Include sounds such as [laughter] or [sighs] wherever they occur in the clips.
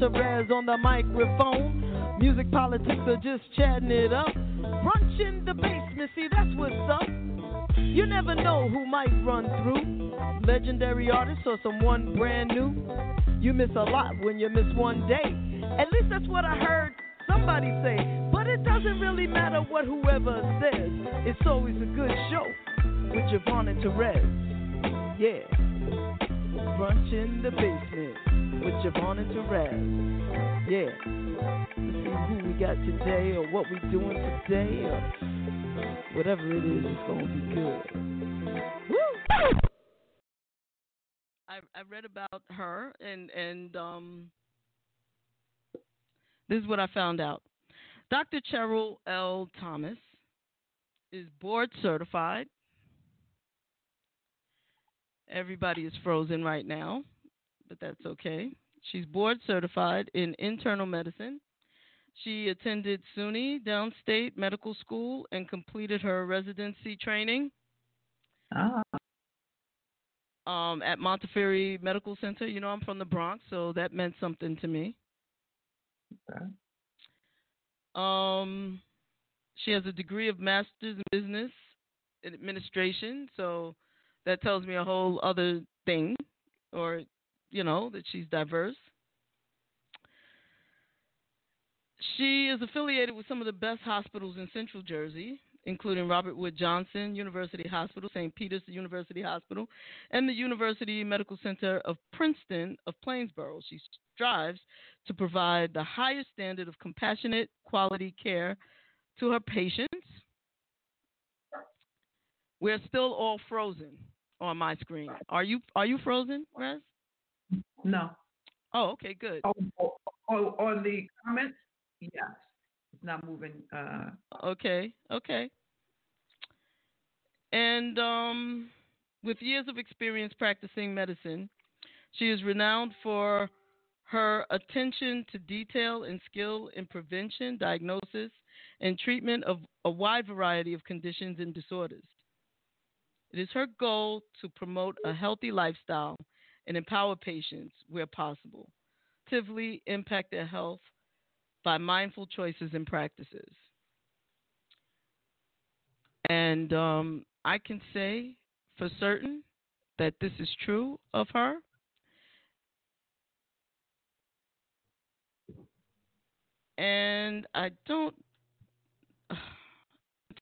Homegirl on the microphone. Music politics are just chatting it up. Brunch in the basement, see that's what's up. You never know who might run through. Legendary artist or someone brand new. You miss a lot when you miss one day. At least that's what I heard somebody say. But it doesn't really matter what whoever says. It's always a good show with JaVonne and Terez. Yeah. Brunch in the basement with JaVonne and Terez. Yeah. Let's see who we got today or what we doing today or whatever it is, it's gonna be good. Woo! I I read about her and and um this is what I found out. Dr. Cherryl L. Thomas is board certified. Everybody is frozen right now, but that's okay. She's board certified in internal medicine. She attended SUNY Downstate Medical School and completed her residency training Ah, um, at Montefiore Medical Center. You know, I'm from the Bronx, so that meant something to me. okay. Um, she has a degree of master's in business administration, so that tells me a whole other thing, or you know that she's diverse. She is affiliated with some of the best hospitals in Central Jersey, including Robert Wood Johnson University Hospital, St. Peter's University Hospital, and the University Medical Center of Princeton of Plainsboro. She strives to provide the highest standard of compassionate quality care to her patients. We're still all frozen on my screen. Are you are you frozen, Rez? No. Oh, okay, good. Oh, oh, oh, on the comments, yes. It's not moving. Uh, Okay, okay. And um, with years of experience practicing medicine, she is renowned for her attention to detail and skill in prevention, diagnosis, and treatment of a wide variety of conditions and disorders. It is her goal to promote a healthy lifestyle and empower patients where possible, positively impact their health by mindful choices and practices. And um, I can say for certain that this is true of her. And I don't [sighs]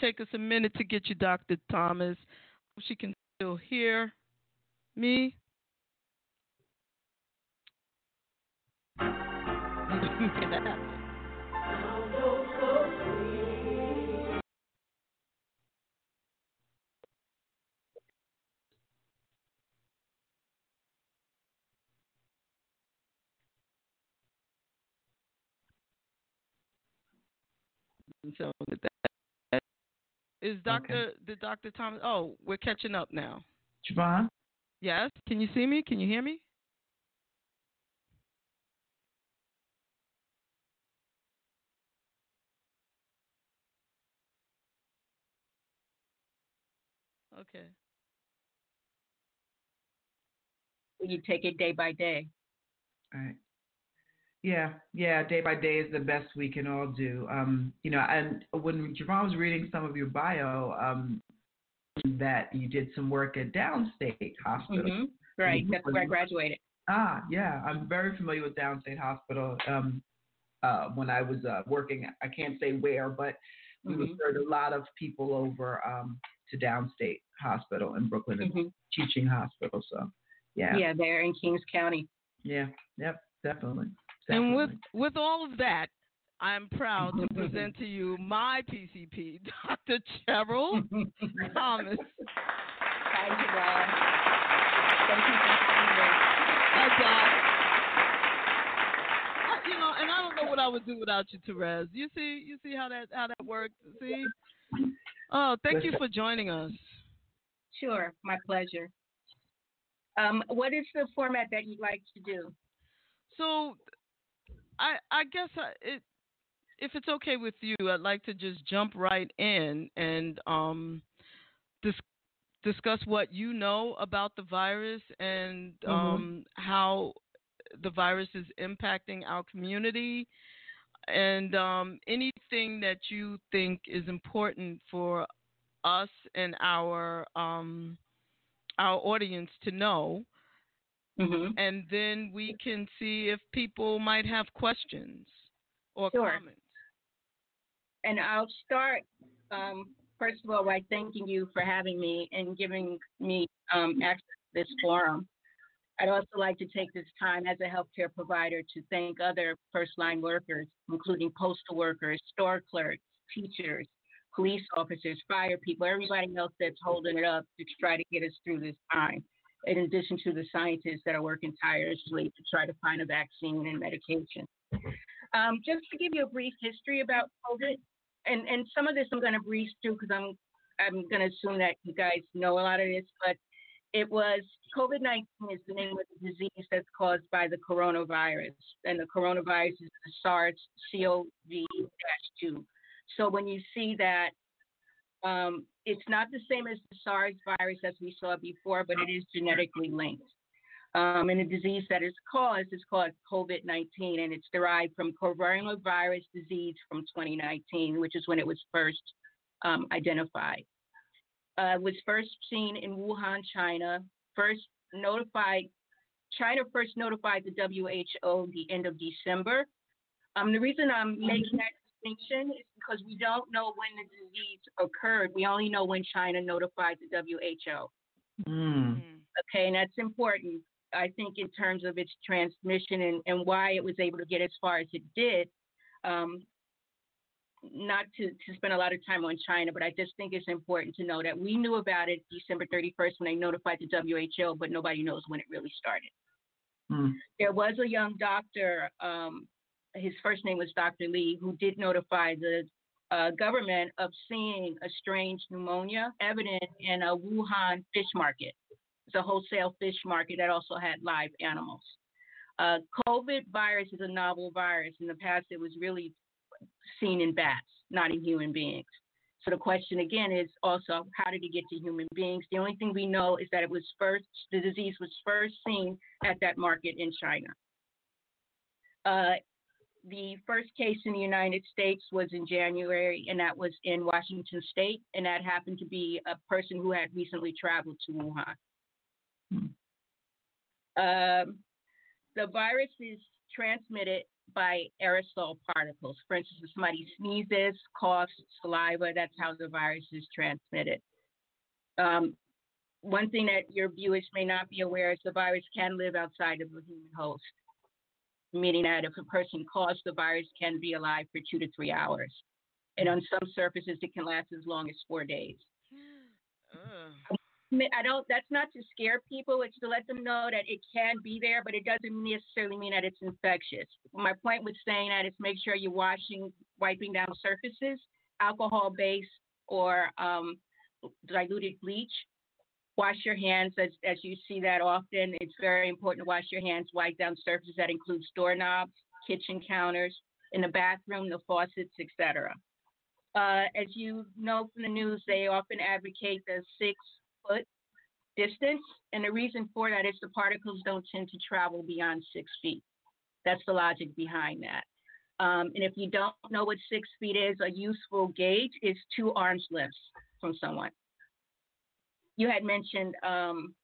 take us a minute to get you, Dr. Thomas. She can still hear me. Make that happen. So with that, is Doctor the Doctor Thomas? Oh, we're catching up now. JaVonne? Yes, can you see me? Can you hear me? Okay. You take it day by day. Right. Yeah, yeah. Day by day is the best we can all do. Um, you know, and when JaVonne was reading some of your bio, um, that you did some work at Downstate Hospital. hmm Right. That's where I graduated. Ah, yeah. I'm very familiar with Downstate Hospital. Um, uh, when I was uh, working, I can't say where, but we mm-hmm. referred a lot of people over um, to Downstate Hospital in Brooklyn, mm-hmm. teaching hospital. So, yeah. Yeah, there in Kings County. Yeah. Yep. Definitely. definitely. And with with all of that, I'm proud to [laughs] present to you my PCP, [laughs] Dr. Cherryl [laughs] Thomas. Thank you, Ron. Thank you. Thank you. Hi, JaVonne. would do without you, Terez. You see, you see how that how that works. See. Oh, thank you for joining us. Sure, my pleasure. Um, what is the format that you'd like to do? So, I I guess I, it, if it's okay with you, I'd like to just jump right in and um, dis- discuss what you know about the virus and mm-hmm. um, how the virus is impacting our community and um, anything that you think is important for us and our um, our audience to know. Mm-hmm. And then we can see if people might have questions or sure. comments. And I'll start um, first of all by thanking you for having me and giving me um, access to this forum. I'd also like to take this time as a healthcare provider to thank other first line workers, including postal workers, store clerks, teachers, police officers, fire people, everybody else that's holding it up to try to get us through this time. In addition to the scientists that are working tirelessly to try to find a vaccine and medication. Um, just to give you a brief history about COVID, and, and some of this I'm going to breeze through because I'm I'm going to assume that you guys know a lot of this, but it was COVID 19 is the name of the disease that's caused by the coronavirus, and the coronavirus is the SARS CoV 2. So when you see that, um, it's not the same as the SARS virus as we saw before, but it is genetically linked. Um, and the disease that is caused is called COVID 19, and it's derived from coronavirus disease from 2019, which is when it was first um, identified uh, was first seen in Wuhan, China. First notified, China first notified the WHO the end of December. Um, the reason I'm making that distinction is because we don't know when the disease occurred. We only know when China notified the WHO. Mm. Okay, and that's important. I think in terms of its transmission and, and why it was able to get as far as it did. Um, not to, to spend a lot of time on China, but I just think it's important to know that we knew about it December 31st when they notified the WHO, but nobody knows when it really started. Hmm. There was a young doctor, um, his first name was Dr. Lee, who did notify the uh, government of seeing a strange pneumonia evident in a Wuhan fish market. It's a wholesale fish market that also had live animals. Uh, COVID virus is a novel virus. In the past, it was really seen in bats, not in human beings. So the question again is also how did it get to human beings? The only thing we know is that it was first the disease was first seen at that market in China. Uh, the first case in the United States was in January, and that was in Washington State, and that happened to be a person who had recently traveled to Wuhan. Hmm. Um, the virus is transmitted by aerosol particles. For instance, if somebody sneezes, coughs, saliva, that's how the virus is transmitted. Um, one thing that your viewers may not be aware is the virus can live outside of the human host, meaning that if a person coughs, the virus can be alive for two to three hours. And on some surfaces, it can last as long as four days. [gasps] I don't. That's not to scare people. It's to let them know that it can be there, but it doesn't necessarily mean that it's infectious. My point with saying that is make sure you're washing, wiping down surfaces, alcohol-based or um, diluted bleach. Wash your hands as, as you see that often. It's very important to wash your hands, wipe down surfaces that include doorknobs, kitchen counters, in the bathroom, the faucets, etc. Uh, as you know from the news, they often advocate the six foot distance. And the reason for that is the particles don't tend to travel beyond six feet. That's the logic behind that. Um, and if you don't know what six feet is, a useful gauge is two arms lengths from someone. You had mentioned um,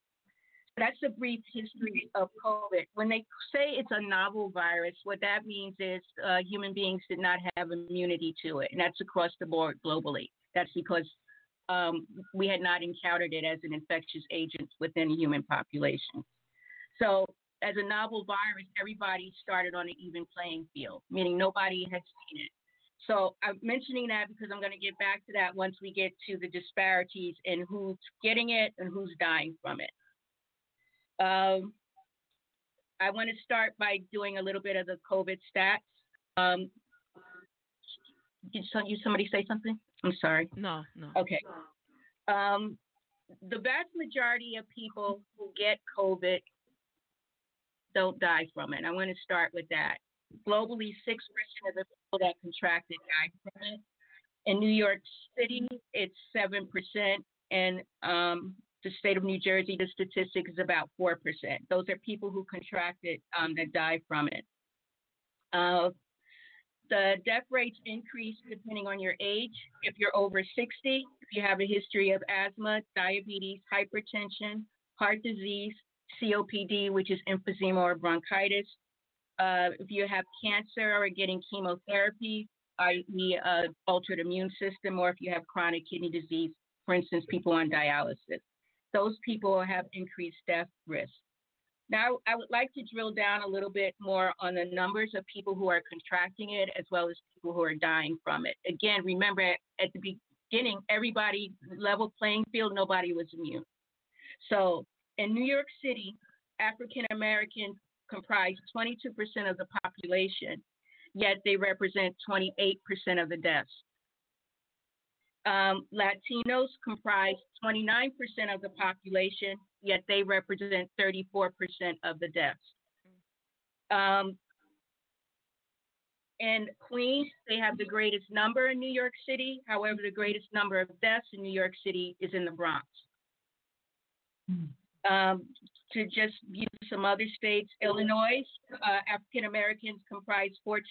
that's a brief history of COVID. When they say it's a novel virus, what that means is uh, human beings did not have immunity to it, and that's across the board globally. That's because um, we had not encountered it as an infectious agent within human population. So, as a novel virus, everybody started on an even playing field, meaning nobody had seen it. So, I'm mentioning that because I'm going to get back to that once we get to the disparities in who's getting it and who's dying from it. Um, I want to start by doing a little bit of the COVID stats. Um, did somebody say something? I'm sorry. No, no. Okay. Um, the vast majority of people who get COVID don't die from it. I want to start with that. Globally, 6% of the people that contracted died from it. In New York City, it's 7%. And um, the state of New Jersey, the statistic is about 4%. Those are people who contracted um, that died from it. Uh, the death rates increase depending on your age. If you're over 60, if you have a history of asthma, diabetes, hypertension, heart disease, COPD, which is emphysema or bronchitis, uh, if you have cancer or getting chemotherapy, i.e., uh, altered immune system, or if you have chronic kidney disease, for instance, people on dialysis, those people have increased death risk. Now, I would like to drill down a little bit more on the numbers of people who are contracting it as well as people who are dying from it. Again, remember at the beginning, everybody level playing field, nobody was immune. So in New York City, African Americans comprise 22% of the population, yet they represent 28% of the deaths. Um, Latinos comprise 29% of the population, yet they represent 34% of the deaths. Um, in Queens, they have the greatest number in New York City. However, the greatest number of deaths in New York City is in the Bronx. Um, to just use some other states, Illinois, uh, African Americans comprise 14%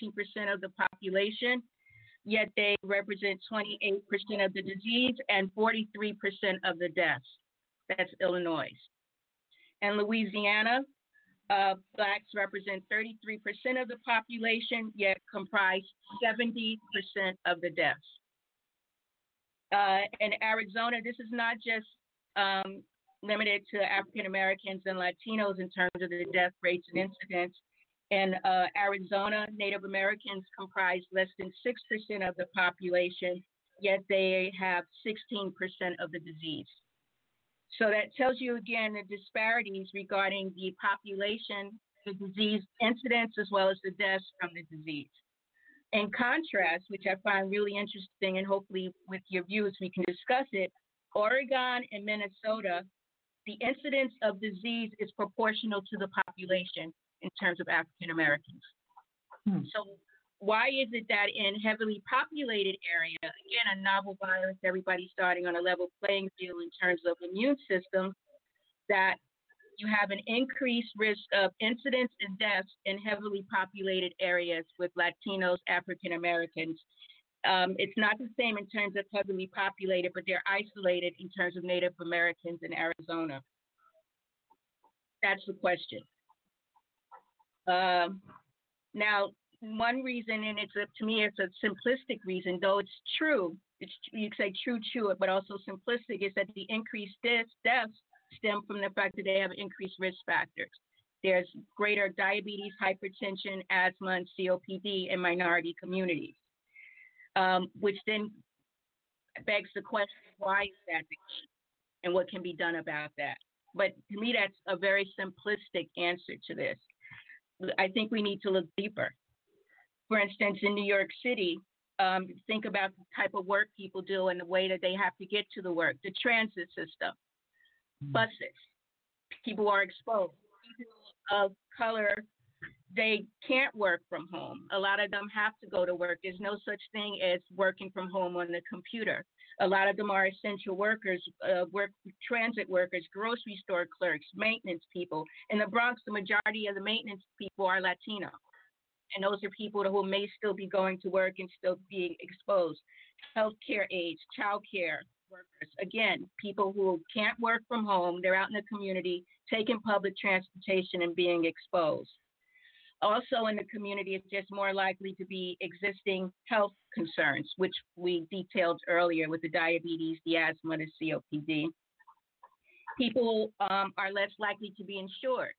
of the population, yet they represent 28% of the disease and 43% of the deaths. That's Illinois. And Louisiana, uh, blacks represent 33% of the population, yet comprise 70% of the deaths. Uh, in Arizona, this is not just um, limited to African Americans and Latinos in terms of the death rates and incidents. In uh, Arizona, Native Americans comprise less than 6% of the population, yet they have 16% of the disease. So that tells you again the disparities regarding the population, the disease incidence, as well as the deaths from the disease. In contrast, which I find really interesting, and hopefully with your views we can discuss it, Oregon and Minnesota, the incidence of disease is proportional to the population in terms of African Americans. Hmm. So why is it that in heavily populated area, again, a novel virus, everybody starting on a level playing field in terms of immune system, that you have an increased risk of incidence and deaths in heavily populated areas with Latinos, African Americans. Um, it's not the same in terms of heavily populated, but they're isolated in terms of Native Americans in Arizona. That's the question. Um, now, one reason, and it's a, to me, it's a simplistic reason, though it's true. It's you say true to it, but also simplistic is that the increased deaths, deaths stem from the fact that they have increased risk factors. There's greater diabetes, hypertension, asthma, and COPD in minority communities, um, which then begs the question: Why is that, the case, and what can be done about that? But to me, that's a very simplistic answer to this. I think we need to look deeper for instance, in New York City, um, think about the type of work people do and the way that they have to get to the work, the transit system, mm-hmm. buses, people are exposed. People of color, they can't work from home. A lot of them have to go to work. There's no such thing as working from home on the computer. A lot of them are essential workers, uh, work transit workers, grocery store clerks, maintenance people. In the Bronx, the majority of the maintenance people are Latino and those are people who may still be going to work and still being exposed. Healthcare aides, childcare workers, again, people who can't work from home, they're out in the community taking public transportation and being exposed. Also, in the community, it's just more likely to be existing health concerns, which we detailed earlier with the diabetes, the asthma, the COPD. People um, are less likely to be insured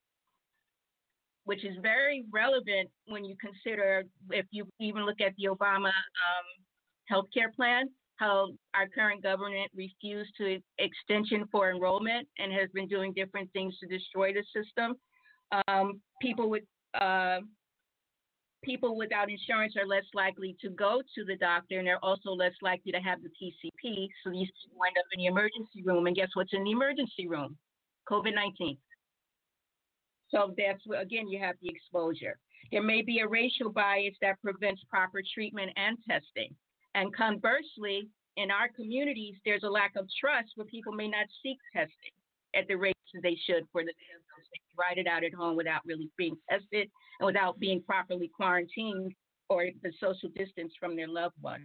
which is very relevant when you consider if you even look at the Obama um, healthcare plan, how our current government refused to extension for enrollment and has been doing different things to destroy the system. Um, people with uh, people without insurance are less likely to go to the doctor and they're also less likely to have the PCP. So these people wind up in the emergency room. And guess what's in the emergency room? COVID 19. So that's again, you have the exposure. There may be a racial bias that prevents proper treatment and testing. And conversely, in our communities, there's a lack of trust where people may not seek testing at the rates that they should for the they write it out at home without really being tested and without being properly quarantined or the social distance from their loved ones.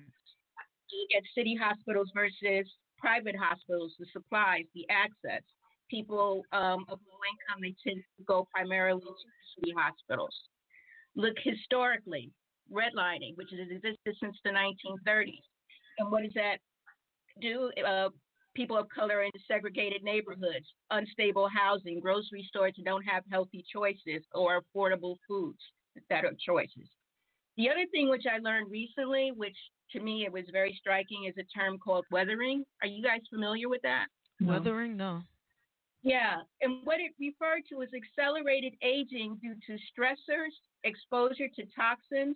At city hospitals versus private hospitals, the supplies, the access. People um, of low income, they tend to go primarily to city hospitals. Look historically, redlining, which has existed since the 1930s. And what does that do? Uh, people of color in segregated neighborhoods, unstable housing, grocery stores that don't have healthy choices or affordable foods that are choices. The other thing which I learned recently, which to me it was very striking, is a term called weathering. Are you guys familiar with that? No. Weathering, no. Yeah, and what it referred to is accelerated aging due to stressors, exposure to toxins,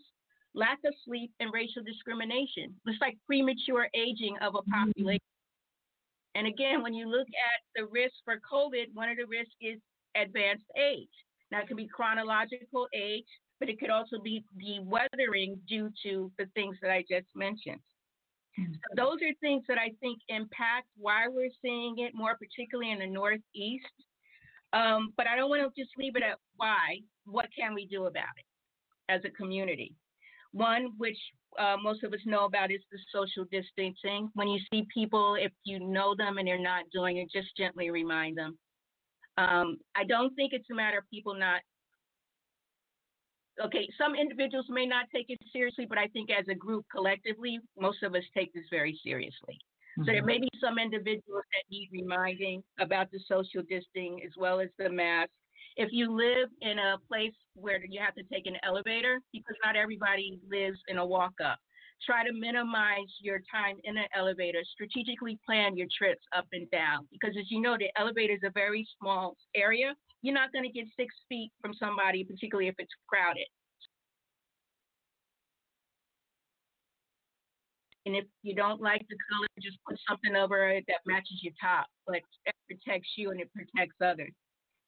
lack of sleep, and racial discrimination. It's like premature aging of a mm-hmm. population. And again, when you look at the risk for COVID, one of the risks is advanced age. Now, it can be chronological age, but it could also be the weathering due to the things that I just mentioned. Mm-hmm. So those are things that I think impact why we're seeing it more, particularly in the Northeast. Um, but I don't want to just leave it at why. What can we do about it as a community? One, which uh, most of us know about is the social distancing. When you see people, if you know them and they're not doing it, just gently remind them. Um, I don't think it's a matter of people not. Okay, some individuals may not take it seriously, but I think as a group collectively, most of us take this very seriously. Mm-hmm. So there mm-hmm. may be some individuals that need reminding about the social distancing as well as the mask if you live in a place where you have to take an elevator, because not everybody lives in a walk up, try to minimize your time in an elevator. Strategically plan your trips up and down, because as you know, the elevator is a very small area. You're not going to get six feet from somebody, particularly if it's crowded. And if you don't like the color, just put something over it that matches your top, but it protects you and it protects others.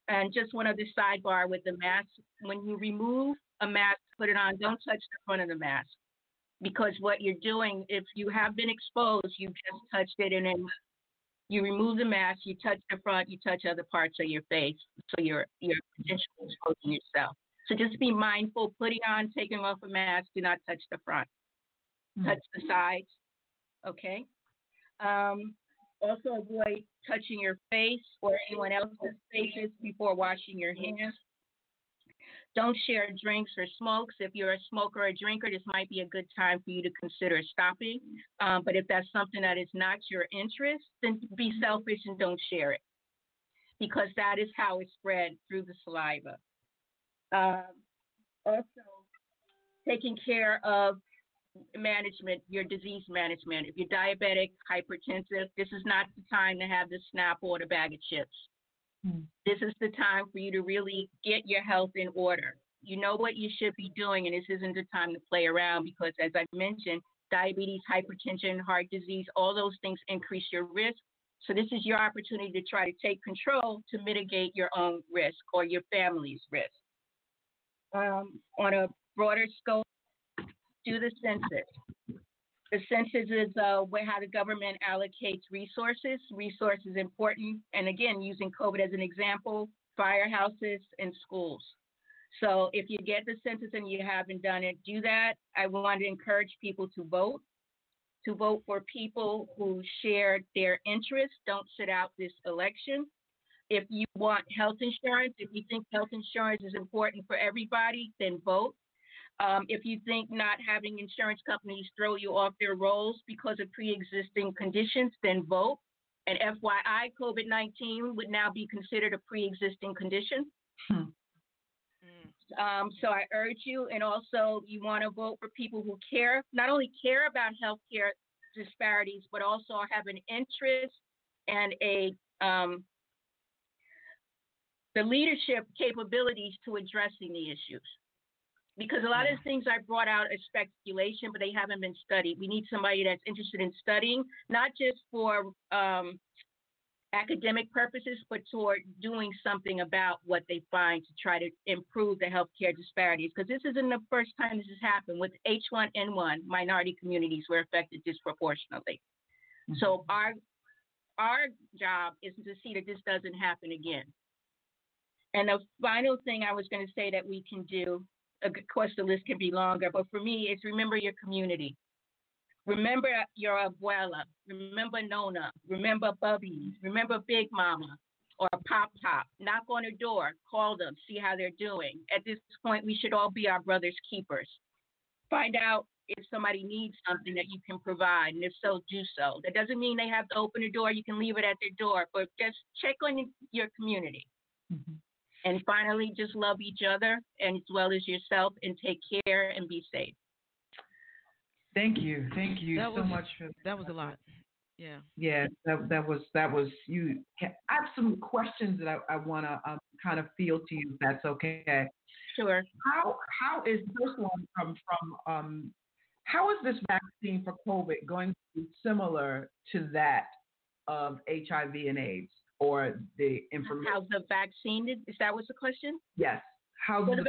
And just one other sidebar with the mask. When you remove a mask, put it on, don't touch the front of the mask. Because what you're doing, if you have been exposed, you just touched it and then you remove the mask, you touch the front, you touch other parts of your face. So you're you're potentially exposing yourself. So just be mindful, putting on, taking off a mask, do not touch the front. Mm-hmm. Touch the sides. Okay. Um, also avoid touching your face or anyone else's faces before washing your hands. Don't share drinks or smokes. If you're a smoker or drinker, this might be a good time for you to consider stopping. Um, but if that's something that is not your interest, then be selfish and don't share it because that is how it's spread through the saliva. Um, also, taking care of management, your disease management. If you're diabetic, hypertensive, this is not the time to have the SNAP or the bag of chips. Mm. This is the time for you to really get your health in order. You know what you should be doing, and this isn't the time to play around because, as I mentioned, diabetes, hypertension, heart disease, all those things increase your risk. So, this is your opportunity to try to take control to mitigate your own risk or your family's risk. Um, on a broader scope, do the census. The census is uh, how the government allocates resources. Resources important, and again, using COVID as an example, firehouses and schools. So if you get the census and you haven't done it, do that. I want to encourage people to vote, to vote for people who share their interests. Don't sit out this election. If you want health insurance, if you think health insurance is important for everybody, then vote. Um, if you think not having insurance companies throw you off their rolls because of pre existing conditions, then vote. And FYI, COVID 19 would now be considered a pre existing condition. Hmm. Um, so I urge you, and also you want to vote for people who care, not only care about healthcare disparities, but also have an interest and a um, the leadership capabilities to addressing the issues. Because a lot yeah. of things I brought out are speculation, but they haven't been studied. We need somebody that's interested in studying, not just for um, academic purposes, but toward doing something about what they find to try to improve the healthcare disparities. Because this isn't the first time this has happened. With H1N1, minority communities were affected disproportionately. Mm-hmm. So our our job is to see that this doesn't happen again. And the final thing I was going to say that we can do, of course, the list can be longer, but for me, it's remember your community. Remember your abuela. Remember Nona. Remember Bubbies. Remember Big Mama or Pop Pop. Knock on their door. Call them. See how they're doing. At this point, we should all be our brother's keepers. Find out if somebody needs something that you can provide, and if so, do so. That doesn't mean they have to open the door. You can leave it at their door, but just check on your community. Mm-hmm. And finally, just love each other and as well as yourself, and take care and be safe. Thank you, thank you that so was, much for that was a lot. Yeah. Yeah, that that was that was you. I have some questions that I, I want to um, kind of feel to you. If that's okay. Sure. How how is this one from from um how is this vaccine for COVID going to be similar to that of HIV and AIDS or the information? How the vaccine is that was the question? Yes. How the,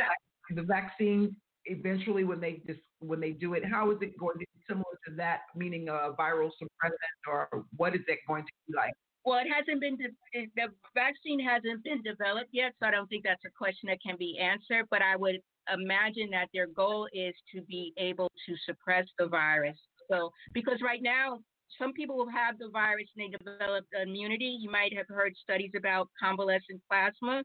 the vaccine eventually when they just when they do it, how is it going to be similar to that, meaning a viral suppressant, or what is it going to be like? Well, it hasn't been de- the vaccine hasn't been developed yet, so I don't think that's a question that can be answered. But I would imagine that their goal is to be able to suppress the virus. So, because right now some people will have the virus and they develop immunity. You might have heard studies about convalescent plasma.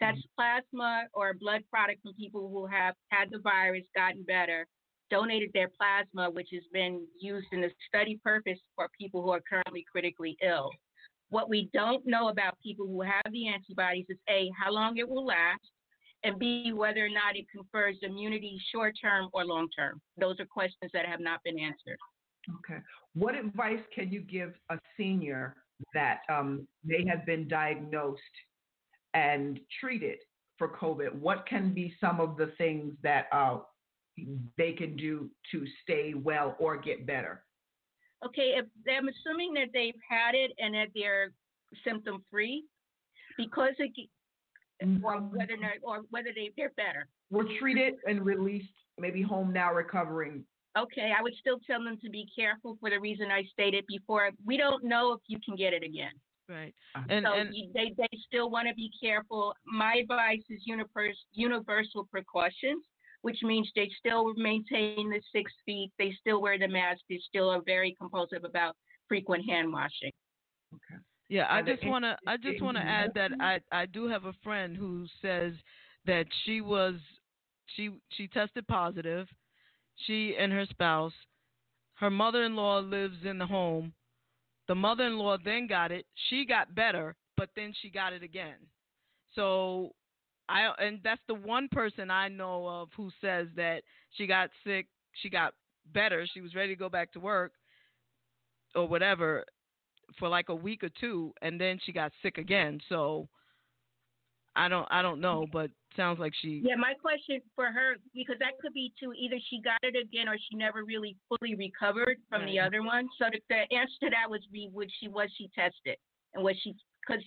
That's mm-hmm. plasma or blood product from people who have had the virus, gotten better, donated their plasma, which has been used in a study purpose for people who are currently critically ill. What we don't know about people who have the antibodies is A, how long it will last, and B, whether or not it confers immunity short term or long term. Those are questions that have not been answered. Okay. What advice can you give a senior that um, may have been diagnosed and treated for COVID? What can be some of the things that uh, they can do to stay well or get better? Okay, if, I'm assuming that they've had it and that they're symptom free, because it, mm-hmm. or whether not, or whether they they're better. Were treated and released, maybe home now recovering. Okay, I would still tell them to be careful for the reason I stated before. We don't know if you can get it again. Right. Uh-huh. And, so and, they, they still want to be careful. My advice is universal, universal precautions, which means they still maintain the six feet, they still wear the mask, they still are very compulsive about frequent hand washing. Okay. Yeah, I just want to I just want to add that I I do have a friend who says that she was she she tested positive. She and her spouse. Her mother-in-law lives in the home the mother in law then got it. She got better, but then she got it again. So I and that's the one person I know of who says that she got sick, she got better, she was ready to go back to work or whatever for like a week or two and then she got sick again. So I don't I don't know, but sounds like she Yeah, my question for her because that could be too either she got it again or she never really fully recovered from right. the other one. So the, the answer to that would be would she was she tested and was she because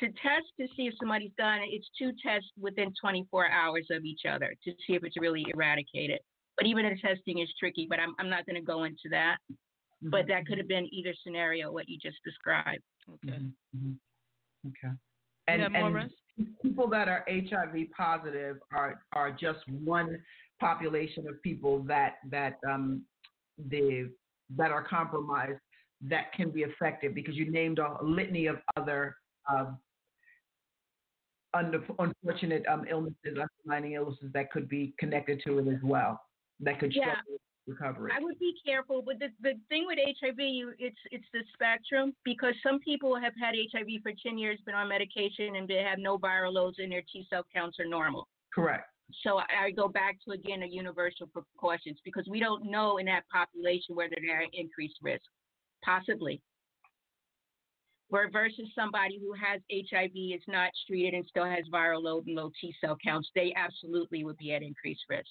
to test to see if somebody's done it, it's two tests within 24 hours of each other to see if it's really eradicated. But even the testing is tricky, but I'm, I'm not going to go into that. Mm-hmm. But that could have been either scenario, what you just described. Okay. Mm-hmm. Okay. And, and people that are HIV positive are are just one population of people that that um the that are compromised that can be affected because you named a litany of other um, unfortunate um, illnesses, underlying illnesses that could be connected to it as well. That could yeah. Recovery. I would be careful, but the, the thing with HIV, you, it's it's the spectrum because some people have had HIV for 10 years, been on medication, and they have no viral loads, and their T cell counts are normal. Correct. So I go back to again the universal precautions because we don't know in that population whether they're at increased risk. Possibly. where versus somebody who has HIV is not treated and still has viral load and low T cell counts, they absolutely would be at increased risk.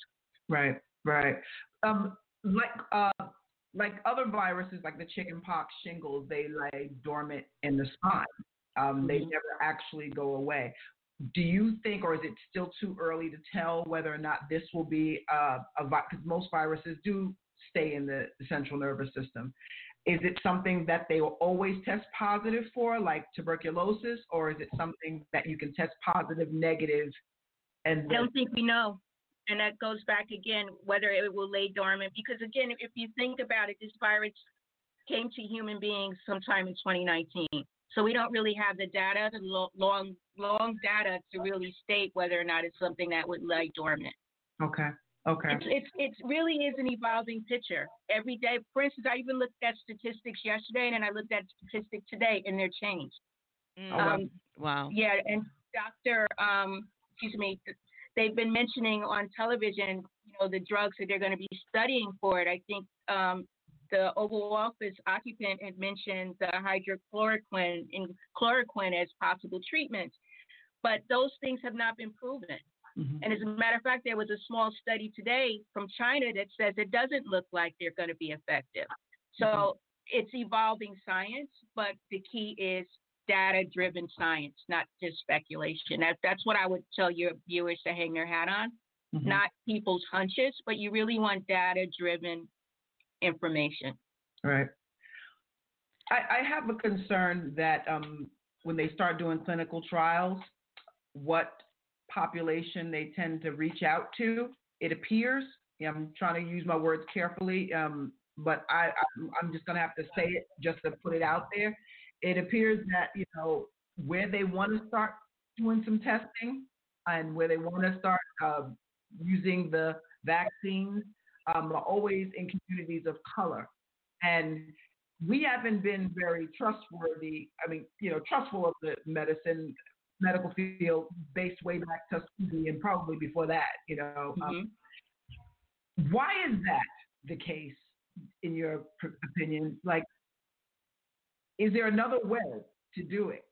Right, right. Um, like uh, like other viruses, like the chickenpox, shingles, they lay dormant in the spine. Um, mm-hmm. They never actually go away. Do you think, or is it still too early to tell whether or not this will be uh, a because most viruses do stay in the central nervous system? Is it something that they will always test positive for, like tuberculosis, or is it something that you can test positive, negative, and I don't think we know. And that goes back again whether it will lay dormant. Because again, if you think about it, this virus came to human beings sometime in 2019. So we don't really have the data, the long, long data to really state whether or not it's something that would lay dormant. Okay. Okay. It's, it's it really is an evolving picture every day. For instance, I even looked at statistics yesterday, and then I looked at statistics today, and they're changed. Mm. Um, wow. Yeah, and Dr. Um, excuse me, they've been mentioning on television, you know, the drugs that they're going to be studying for it. I think um, the Oval Office occupant had mentioned the hydrochloroquine and chloroquine as possible treatments, but those things have not been proven. Mm-hmm. And as a matter of fact, there was a small study today from China that says it doesn't look like they're going to be effective. So mm-hmm. it's evolving science, but the key is data driven science, not just speculation. That, that's what I would tell your viewers to hang their hat on, mm-hmm. not people's hunches, but you really want data driven information. Right. I, I, have a concern that um, when they start doing clinical trials, what population they tend to reach out to, it appears. I'm trying to use my words carefully, um, but I, I'm just going to have to say it just to put it out there it appears that you know where they want to start doing some testing and where they want to start uh, using the vaccines um, are always in communities of color, and we haven't been very trustworthy. I mean, you know, trustful of the medicine medical field based way back to Tuskegee and probably before that. You know, um, mm-hmm. um, why is that the case in your opinion? Like, is there another way to do it?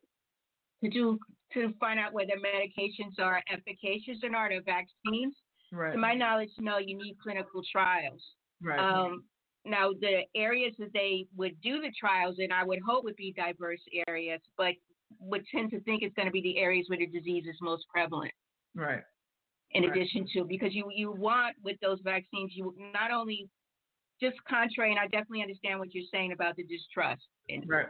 To do to find out whether medications are efficacious or not, or vaccines. Right. To my knowledge, no. You need clinical trials. Right. Um, now, the areas that they would do the trials in, I would hope would be diverse areas, but would tend to think it's going to be the areas where the disease is most prevalent. Right. In right. addition to, because you you want with those vaccines, you not only just contrary, and I definitely understand what you're saying about the distrust. And right.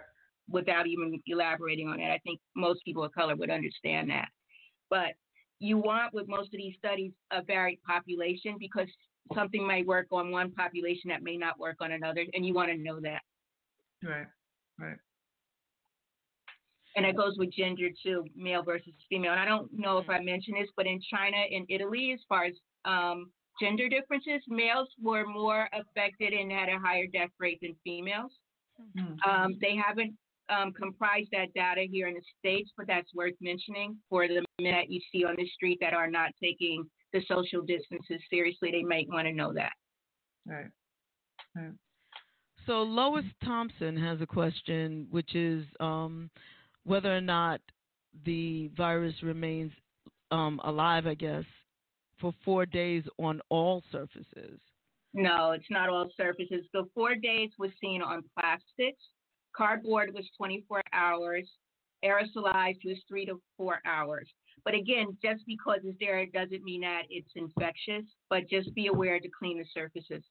Without even elaborating on it, I think most people of color would understand that. But you want with most of these studies a varied population because something might work on one population that may not work on another, and you want to know that. Right. Right. And it goes with gender too, male versus female. And I don't know if I mentioned this, but in China and Italy, as far as um, gender differences, males were more affected and had a higher death rate than females. Mm-hmm. Um, they haven't um, comprised that data here in the States, but that's worth mentioning for the men that you see on the street that are not taking the social distances seriously. They might want to know that. Right. right. So Lois Thompson has a question, which is um, whether or not the virus remains um, alive, I guess, for four days on all surfaces. No, it's not all surfaces. The four days was seen on plastics. Cardboard was 24 hours. Aerosolized was three to four hours. But again, just because it's there doesn't mean that it's infectious, but just be aware to clean the surfaces.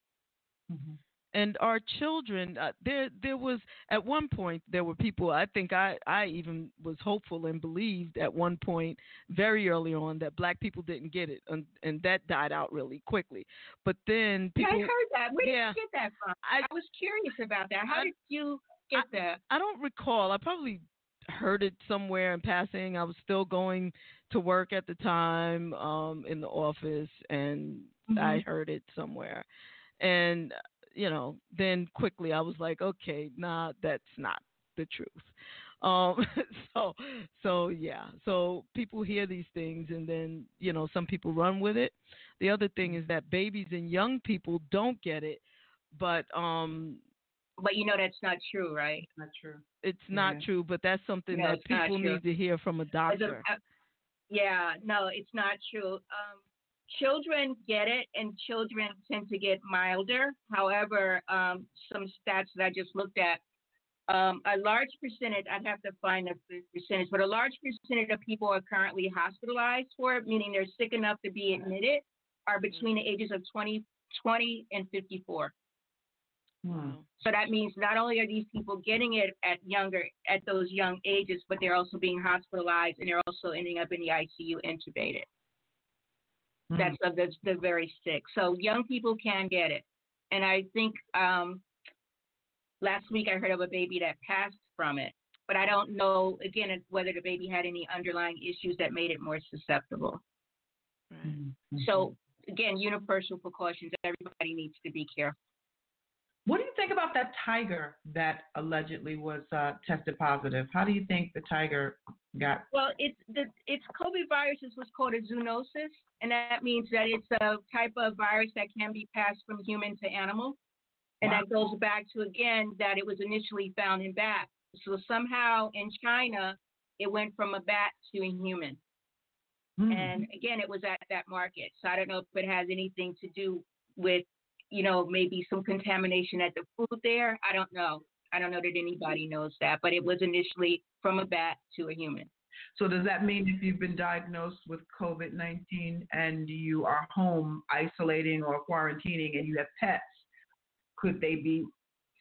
Mm-hmm and our children uh, there there was at one point there were people i think i i even was hopeful and believed at one point very early on that black people didn't get it and, and that died out really quickly. But then people, i heard that. Where yeah, did you get that from? I, I was curious about that. How I, did you get I, that? I don't recall. I probably heard it somewhere in passing. I was still going to work at the time um in the office and mm-hmm. i heard it somewhere. And you know, then quickly I was like, okay, nah, that's not the truth. Um, [laughs] so, so yeah, so people hear these things and then, you know, some people run with it. The other thing is that babies and young people don't get it, but um, But you know that's not true, right? Not true. It's not Yeah. true, but that's something No, that people need to hear from a As a- doctor. uh, yeah, no, it's not true. Um, children get it, and children tend to get milder. However, um, some stats that I just looked at, um, a large percentage, I'd have to find the percentage, but a large percentage of people are currently hospitalized for it, meaning they're sick enough to be admitted, are between the ages of 20, 20 and 54. Hmm. Wow. So that means not only are these people getting it at younger, at those young ages, but they're also being hospitalized and they're also ending up in the ICU intubated. Hmm. That's of the, the very sick. So young people can get it. And I think um, last week I heard of a baby that passed from it. But I don't know, again, whether the baby had any underlying issues that made it more susceptible. Right. Mhm. So, again, universal precautions. Everybody needs to be careful. What do you think about that tiger that allegedly was uh, tested positive? How do you think the tiger got? Well, it's the it's COVID virus is what's called a zoonosis, and that means that it's a type of virus that can be passed from human to animal, and that goes back to again that it was initially found in bats. So somehow in China, it went from a bat to a human, Hmm. and again it was at that market. So I don't know if it has anything to do with you know maybe some contamination at the food there. I don't know. I don't know that mm-hmm. anybody knows that, but it was initially from a bat to a human. So does that mean if you've been diagnosed with COVID nineteen and you are home isolating or quarantining and you have pets, could they be?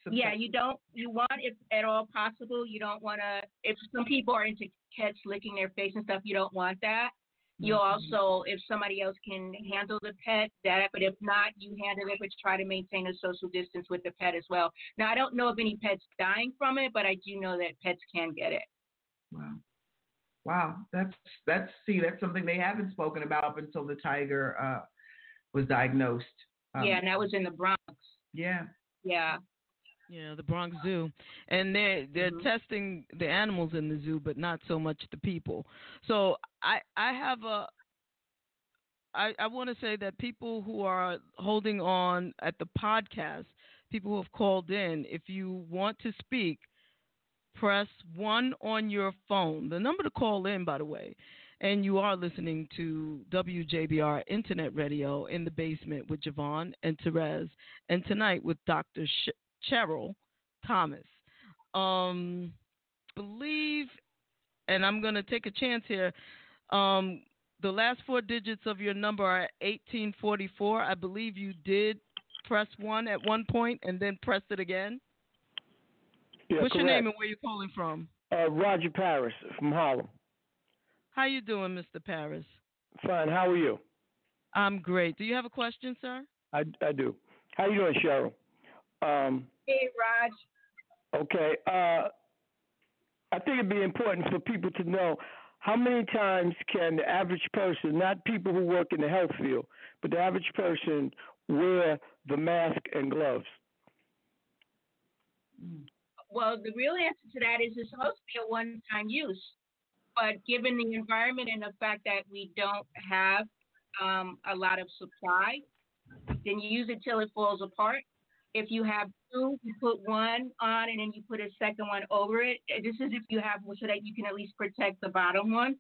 Yeah, you don't. You want, if at all possible, you don't want to. If some people are into cats licking their face and stuff, you don't want that. You Mhm. also, if somebody else can handle the pet, that. But if not, you handle it, but try to maintain a social distance with the pet as well. Now, I don't know of any pets dying from it, but I do know that pets can get it. Wow. Wow. That's that's see that's something they haven't spoken about up until the tiger uh, was diagnosed. Um, yeah, and that was in the Bronx. Yeah. Yeah. Yeah, the Bronx Zoo, and they're they're Mhm. testing the animals in the zoo, but not so much the people. So I I have a I I want to say that people who are holding on at the podcast, people who have called in, if you want to speak, press one on your phone. The number to call in, by the way. And you are listening to WJBR Internet Radio in the basement with JaVonne and Terez, and tonight with Dr. Sh- Cherryl Thomas. Um, believe, and I'm going to take a chance here. Um, the last four digits of your number are 1844. I believe you did press one at one point and then press it again. Yeah, What's your name and where you calling from? Uh, Roger Paris from Harlem. How you doing, Mr. Paris? Fine. How are you? I'm great. Do you have a question, sir? I, I do. How you doing, Cherryl? Um, Hey, Raj. okay. Uh, I think it'd be important for people to know how many times can the average person, not people who work in the health field, but the average person, wear the mask and gloves. Well, the real answer to that is it's supposed to be a one-time use. But given the environment and the fact that we don't have um, a lot of supply, then you use it till it falls apart. If you have two, you put one on and then you put a second one over it. Uh, This is if you have so that you can at least protect the bottom one.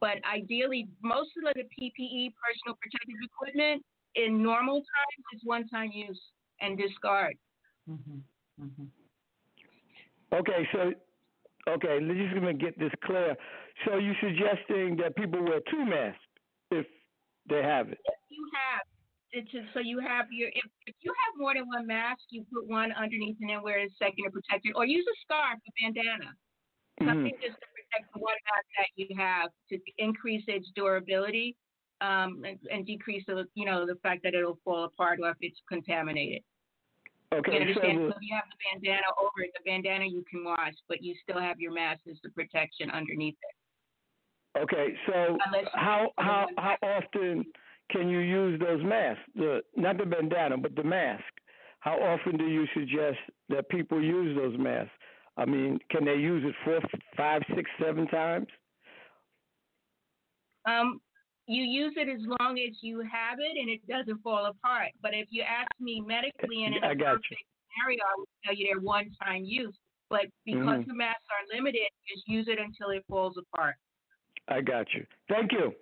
But ideally, most of the PPE, personal protective equipment, in normal times, is one-time use and discard. Mhm. Mhm. Okay, so okay, let's just gonna get this clear. So you're suggesting that people wear two masks if they have it? if you have it's just, so you have your if, if you have more than one mask, you put one underneath and then wear a second to protect it, or use a scarf, a bandana, something Mhm. just to protect the one mask that you have to increase its durability um, and, and decrease the you know the fact that it'll fall apart or if it's contaminated. You Okay, so understand? the- So if you have the bandana over it, the bandana you can wash, but you still have your mask as the protection underneath it. Okay, so Unless how how how often can you use those masks? The not the bandana, but the mask. How often do you suggest that people use those masks? I mean, can they use it four, five, six, seven times? Um, you use it as long as you have it and it doesn't fall apart. But if you ask me medically and in a got you. perfect scenario, I would tell you they're one-time use. But because mm-hmm. the masks are limited, just use it until it falls apart. I got you. Thank you.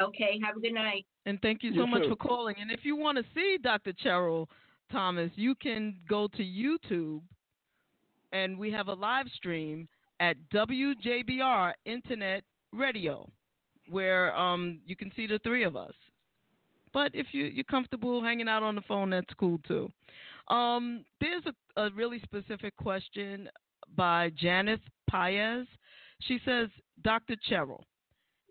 Okay. Have a good night. And thank you so you much too. for calling. And if you want to see Dr. Cherryl Thomas, you can go to YouTube, and we have a live stream at WJBR Internet Radio, where um, you can see the three of us. But if you, you're comfortable hanging out on the phone, that's cool too. Um, there's a, a really specific question by Janice Paez. She says, Dr. Cherryl,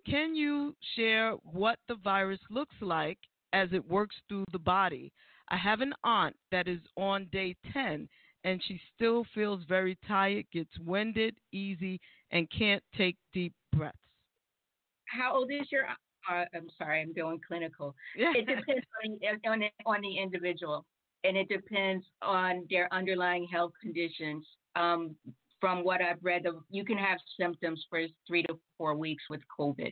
can you share what the virus looks like as it works through the body? I have an aunt that is on day 10 and she still feels very tired, gets winded easy, and can't take deep breaths. How old is your? Uh, I'm sorry, I'm going clinical. It [laughs] depends on, on, on the individual, and it depends on their underlying health conditions. Um, from what I've read, you can have symptoms for three to four weeks with COVID.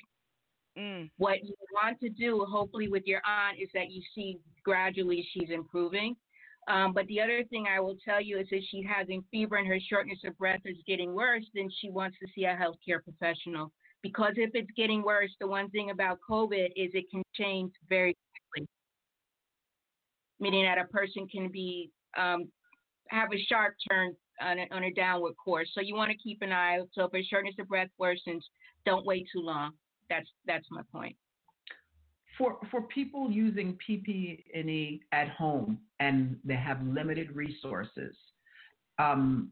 Mm. What you want to do, hopefully, with your aunt is that you see gradually she's improving. Um, but the other thing I will tell you is if she's having fever and her shortness of breath is getting worse, then she wants to see a healthcare professional. Because if it's getting worse, the one thing about COVID is it can change very quickly, meaning that a person can be um, have a sharp turn on a, on a downward course. So you want to keep an eye. So if her shortness of breath worsens, don't wait too long. That's that's my point for for people using PPE at home and they have limited resources, um,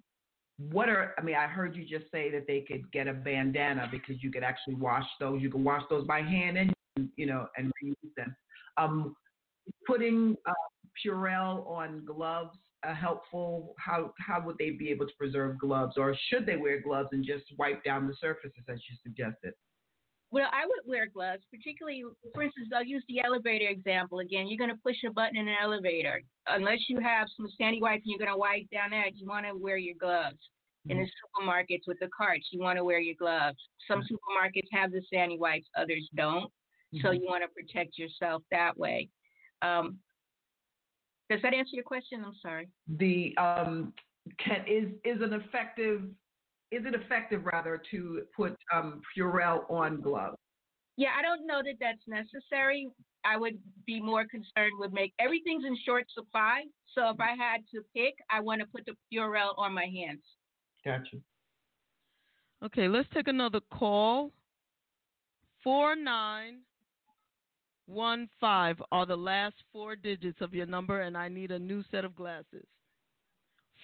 what are I mean? I heard you just say that they could get a bandana because you could actually wash those. You can wash those by hand and you know and reuse them. Um, putting uh, Purell on gloves uh, helpful? How how would they be able to preserve gloves, or should they wear gloves and just wipe down the surfaces as you suggested? Well, I would wear gloves, particularly, for instance, I'll use the elevator example again. You're going to push a button in an elevator. Unless you have some sandy wipes and you're going to wipe down that, you want to wear your gloves. Mm-hmm. In the mm-hmm. supermarkets with the carts, you want to wear your gloves. Some mm-hmm. supermarkets have the sandy wipes, others don't. Mm-hmm. So you want to protect yourself that way. Um, does that answer your question? I'm sorry. The um, can is is an effective is it effective rather to put um, Purell on gloves? Yeah, I don't know that that's necessary. I would be more concerned with make everything's in short supply. So if I had to pick, I want to put the Purell on my hands. Gotcha. Okay, let's take another call. Four nine one five are the last four digits of your number, and I need a new set of glasses.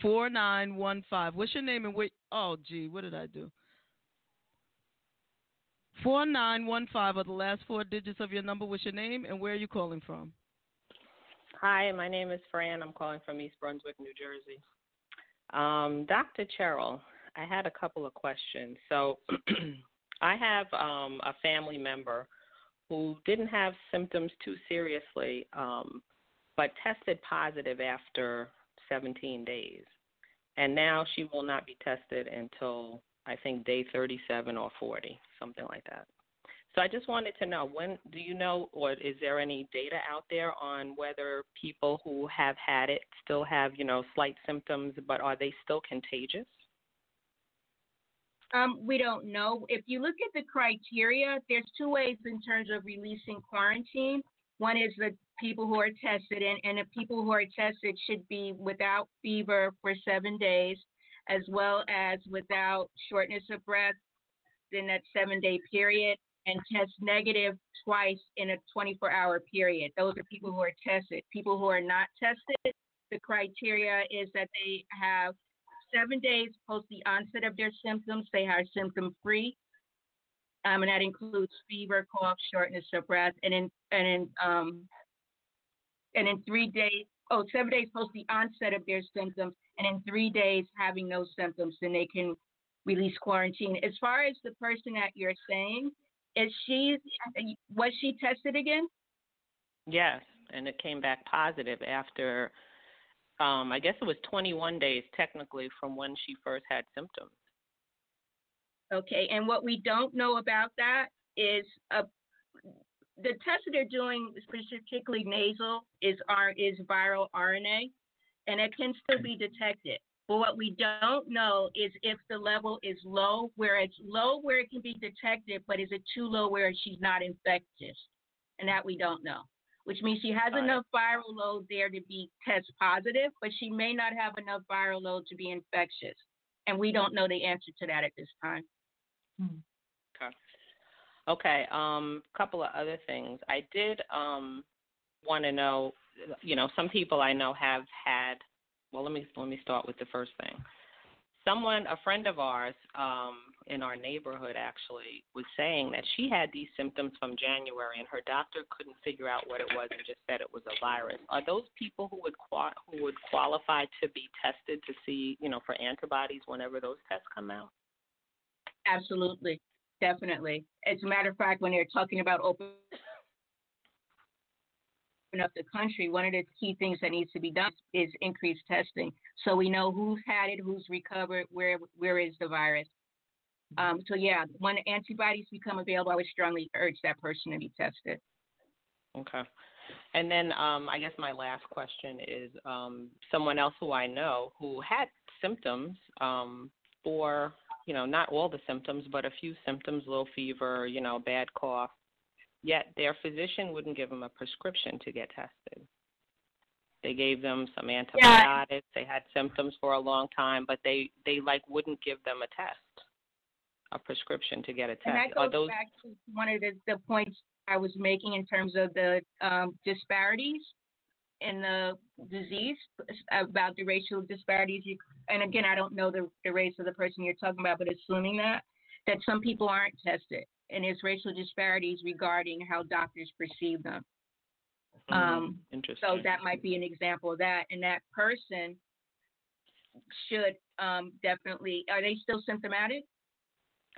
4915. What's your name and wait? Oh, gee, what did I do? 4915 are the last four digits of your number. What's your name and where are you calling from? Hi, my name is Fran. I'm calling from East Brunswick, New Jersey. Um, Dr. Cherryl, I had a couple of questions. So, [clears throat] I have um, a family member who didn't have symptoms too seriously, um, but tested positive after 17 days. And now she will not be tested until I think day 37 or 40, something like that. So I just wanted to know when do you know or is there any data out there on whether people who have had it still have, you know, slight symptoms but are they still contagious? Um, we don't know. If you look at the criteria, there's two ways in terms of releasing quarantine. One is the people who are tested, and, and the people who are tested should be without fever for seven days, as well as without shortness of breath in that seven day period, and test negative twice in a 24 hour period. Those are people who are tested. People who are not tested, the criteria is that they have seven days post the onset of their symptoms, they are symptom free. Um, and that includes fever, cough, shortness of breath, and in and in um, and in three days, oh, seven days post the onset of their symptoms, and in three days having no symptoms, then they can release quarantine. As far as the person that you're saying, is she was she tested again? Yes, and it came back positive after um, I guess it was 21 days technically from when she first had symptoms. Okay, and what we don't know about that is a, the test that they're doing, particularly nasal, is R, is viral RNA, and it can still be detected. But what we don't know is if the level is low, where it's low where it can be detected, but is it too low where she's not infectious? And that we don't know, which means she has enough viral load there to be test positive, but she may not have enough viral load to be infectious. And we don't know the answer to that at this time. Hmm. Okay. Okay. Um, couple of other things. I did um want to know. You know, some people I know have had. Well, let me let me start with the first thing. Someone, a friend of ours um, in our neighborhood, actually was saying that she had these symptoms from January, and her doctor couldn't figure out what it was and just said it was a virus. Are those people who would who would qualify to be tested to see, you know, for antibodies whenever those tests come out? Absolutely. Definitely. As a matter of fact, when they're talking about open up the country, one of the key things that needs to be done is increased testing, so we know who's had it, who's recovered, where where is the virus. Um, so yeah, when antibodies become available, I would strongly urge that person to be tested. Okay. And then um, I guess my last question is um, someone else who I know who had symptoms um, for you know, not all the symptoms, but a few symptoms, low fever, you know, bad cough. Yet their physician wouldn't give them a prescription to get tested. They gave them some antibiotics. Yeah. They had symptoms for a long time, but they they like wouldn't give them a test, a prescription to get a test. And that goes those... back to one of the, the points I was making in terms of the um, disparities in the disease about the racial disparities. You, and again, I don't know the, the race of the person you're talking about, but assuming that that some people aren't tested and there's racial disparities regarding how doctors perceive them. Mm-hmm. Um, Interesting. So that might be an example of that. And that person should um, definitely, are they still symptomatic?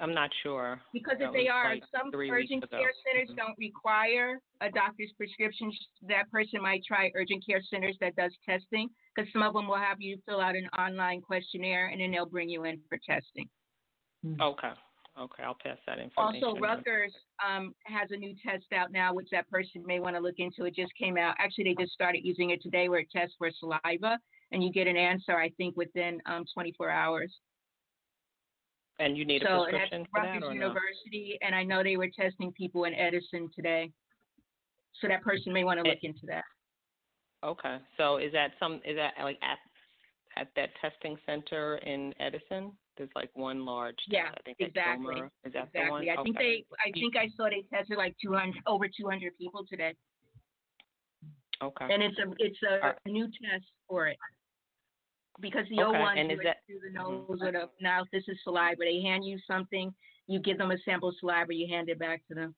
I'm not sure. Because if they are, like some urgent care centers mm-hmm. don't require a doctor's prescription. That person might try urgent care centers that does testing, because some of them will have you fill out an online questionnaire and then they'll bring you in for testing. Hmm. Okay. Okay, I'll pass that information. Also, Rutgers um, has a new test out now, which that person may want to look into. It just came out. Actually, they just started using it today, where it tests for saliva, and you get an answer, I think, within um, 24 hours. And you need so a prescription for that, University, no? and I know they were testing people in Edison today. So that person may want to eh. look it, into that. Okay. So is that some? Is that like at at that testing center in Edison? There's like one large. Yeah, I think exactly. Is that exactly. the one? I think they. I think I saw they tested like 200, over 200 people today. Okay. And it's a it's a right. new test for it because the okay. old ones and is that, through the nose mm-hmm. or the now this is saliva. They hand you something, you give them a sample of saliva, you hand it back to them.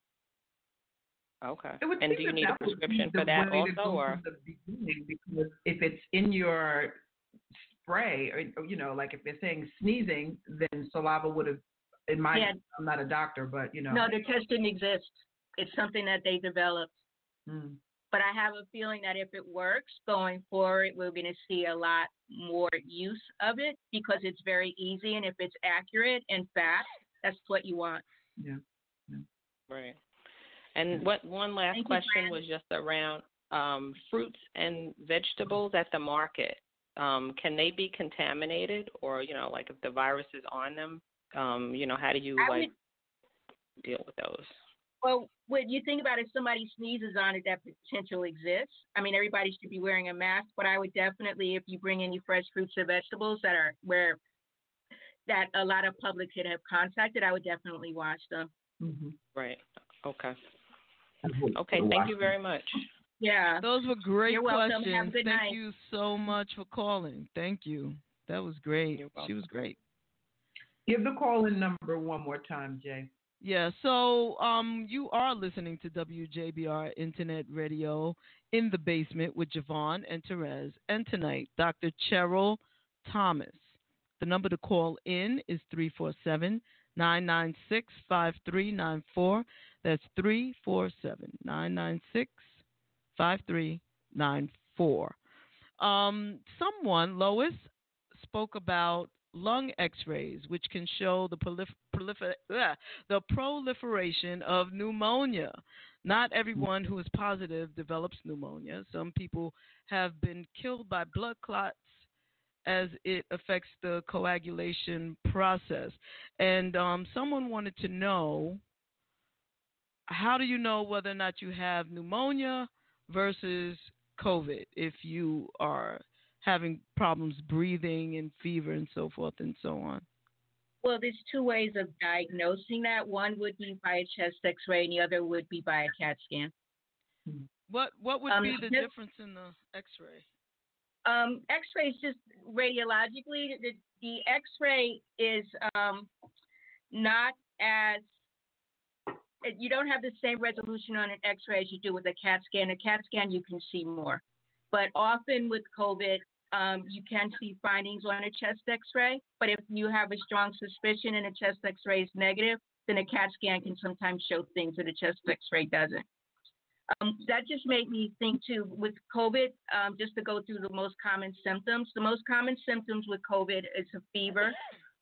Okay. And do you need a prescription for that also, or? Because if it's in your spray, or you know, like if they're saying sneezing, then saliva would have. In my, yeah. I'm not a doctor, but you know. No, the test didn't exist. It's something that they developed. Mm. But I have a feeling that if it works going forward, we're going to see a lot more use of it because it's very easy and if it's accurate and fast, that's what you want. Yeah. yeah. Right. And what one last Thank question you, was just around um, fruits and vegetables at the market. Um, can they be contaminated, or you know, like if the virus is on them, um, you know, how do you I like would, deal with those? Well, when you think about it, if somebody sneezes on it, that potential exists. I mean, everybody should be wearing a mask, but I would definitely, if you bring any fresh fruits or vegetables that are where that a lot of public could have contacted, I would definitely wash them. Mm-hmm. Right. Okay. Okay. Thank you very much. Yeah. Those were great You're questions. Welcome. Have a good Thank night. you so much for calling. Thank you. That was great. She was great. Give the call in number one more time, Jay. Yeah, so um, you are listening to WJBR Internet Radio in the basement with JaVonne and Terez, and tonight, Dr. Cherryl Thomas. The number to call in is 347 996 5394. That's 347 996 5394. Um, someone, Lois, spoke about lung x-rays, which can show the, prolif- the proliferation of pneumonia. Not everyone who is positive develops pneumonia. Some people have been killed by blood clots as it affects the coagulation process. And um, someone wanted to know how do you know whether or not you have pneumonia versus COVID if you are having problems breathing and fever and so forth and so on? Well, there's two ways of diagnosing that. One would be by a chest X-ray, and the other would be by a CAT scan. What What would um, be the difference in the X-ray? Um, X-ray is just radiologically. The, the X-ray is um, not as you don't have the same resolution on an X-ray as you do with a CAT scan. A CAT scan you can see more, but often with COVID, um, you can see findings on a chest X-ray. But if you have a strong suspicion and a chest X-ray is negative, then a CAT scan can sometimes show things that a chest X-ray doesn't. Um, that just made me think too with COVID, um, just to go through the most common symptoms. The most common symptoms with COVID is a fever.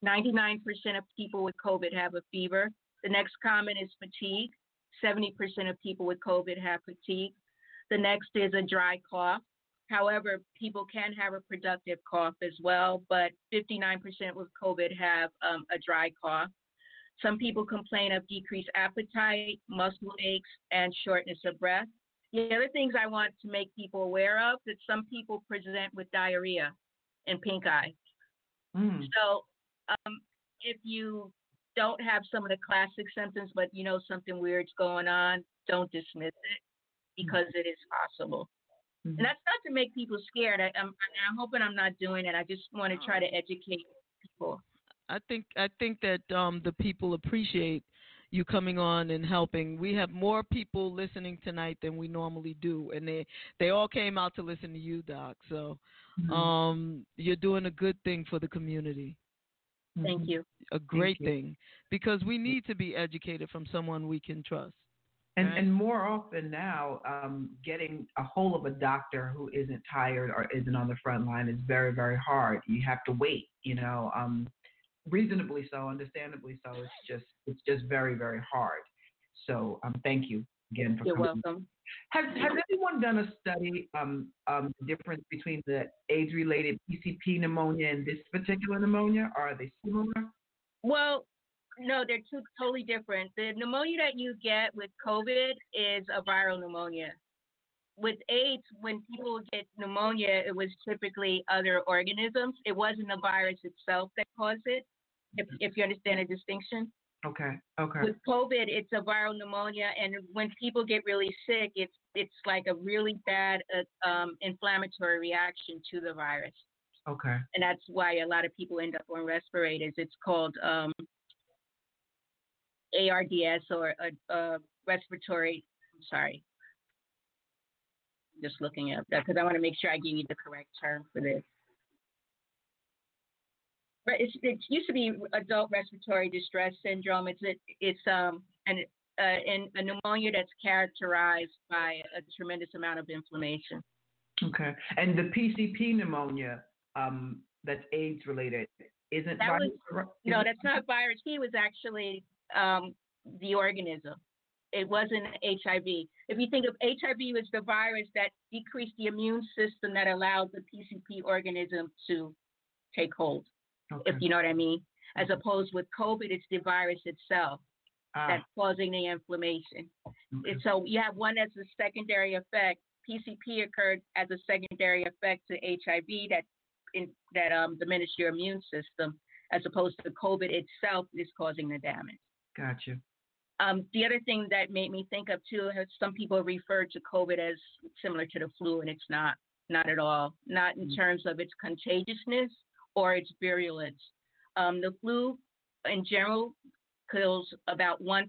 99% of people with COVID have a fever. The next common is fatigue. 70% of people with COVID have fatigue. The next is a dry cough. However, people can have a productive cough as well, but 59% with COVID have um, a dry cough. Some people complain of decreased appetite, muscle aches, and shortness of breath. The other things I want to make people aware of that some people present with diarrhea and pink eye. Mm. So, um, if you don't have some of the classic symptoms, but you know something weird's going on, don't dismiss it because mm. it is possible. Mm-hmm. And that's not to make people scared. I, am I'm, I'm hoping I'm not doing it. I just want to try to educate people. I think I think that um, the people appreciate you coming on and helping. We have more people listening tonight than we normally do, and they they all came out to listen to you, Doc. So mm-hmm. um, you're doing a good thing for the community. Thank you. A great thing because we need to be educated from someone we can trust. And right? and more often now, um, getting a hold of a doctor who isn't tired or isn't on the front line is very very hard. You have to wait. You know. Um, reasonably so, understandably so. It's just it's just very very hard. So um, thank you again for You're coming. welcome. Has Has anyone done a study um um the difference between the AIDS related PCP pneumonia and this particular pneumonia? Are they similar? Well, no, they're two totally different. The pneumonia that you get with COVID is a viral pneumonia. With AIDS, when people get pneumonia, it was typically other organisms. It wasn't the virus itself that caused it if, if you understand the distinction. Okay. Okay. With COVID, it's a viral pneumonia, and when people get really sick, it's it's like a really bad uh, um, inflammatory reaction to the virus. Okay. And that's why a lot of people end up on respirators. It's called um, ARDS or a, a respiratory. I'm sorry. Just looking up that because I want to make sure I give you the correct term for this it's, it used to be adult respiratory distress syndrome. It's it, it's um an uh, in a pneumonia that's characterized by a tremendous amount of inflammation. Okay, and the PCP pneumonia um, that's AIDS related isn't that virus, was, no, that's not virus. He was actually um, the organism. It wasn't HIV. If you think of HIV as the virus that decreased the immune system that allowed the PCP organism to take hold okay. if you know what I mean. As opposed with COVID, it's the virus itself ah. that's causing the inflammation. Okay. So you have one that's a secondary effect. PCP occurred as a secondary effect to HIV that in, that um, diminished your immune system, as opposed to COVID itself is causing the damage. Gotcha. Um, the other thing that made me think of too, some people refer to COVID as similar to the flu, and it's not. Not at all. Not in mm-hmm. terms of its contagiousness, or its virulence. Um, the flu, in general, kills about 1%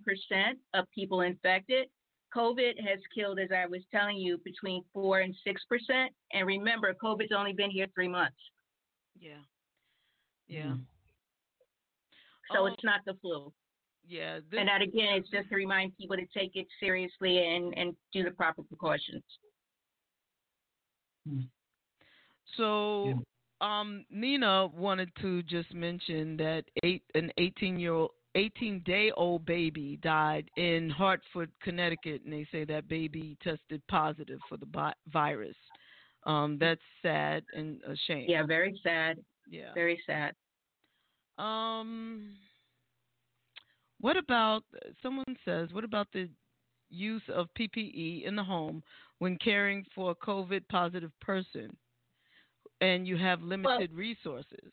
of people infected. COVID has killed, as I was telling you, between 4 and 6%. And remember, COVID's only been here three months. Yeah. Yeah. So oh. it's not the flu. Yeah. This... and that, again, is just to remind people to take it seriously and, and do the proper precautions. Hmm. So. Um, Nina wanted to just mention that eight an 18 year old 18 day old baby died in Hartford, Connecticut, and they say that baby tested positive for the bi- virus. Um, that's sad and a shame. Yeah, very sad. Yeah. Very sad. Um, what about someone says? What about the use of PPE in the home when caring for a COVID positive person, and you have limited well, resources?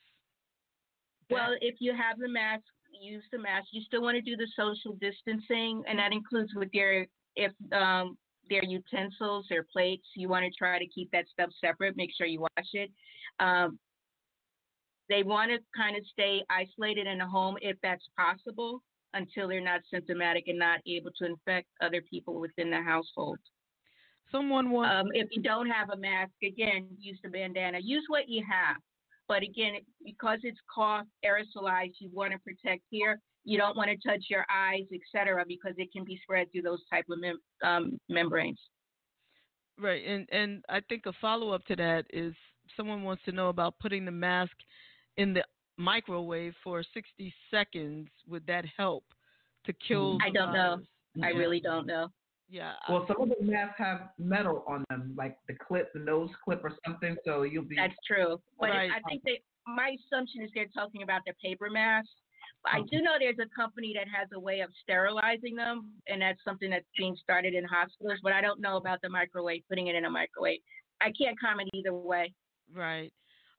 Well, if you have the mask, use the mask. You still want to do the social distancing, and that includes with their if um, their utensils, their plates. You want to try to keep that stuff separate. Make sure you wash it. Um, they want to kind of stay isolated in a home if that's possible until they're not symptomatic and not able to infect other people within the household. Someone wants. Um, if you don't have a mask, again, use the bandana. Use what you have. But again, because it's cough aerosolized, you want to protect here. You don't want to touch your eyes, etc., because it can be spread through those type of mem- um, membranes. Right, and and I think a follow up to that is someone wants to know about putting the mask in the microwave for 60 seconds. Would that help to kill? I don't virus? know. I really don't know. Yeah. Well, some of the masks have metal on them, like the clip, the nose clip, or something. So you'll be. That's true. But right. I think they. My assumption is they're talking about the paper masks. I do know there's a company that has a way of sterilizing them, and that's something that's being started in hospitals. But I don't know about the microwave, putting it in a microwave. I can't comment either way. Right.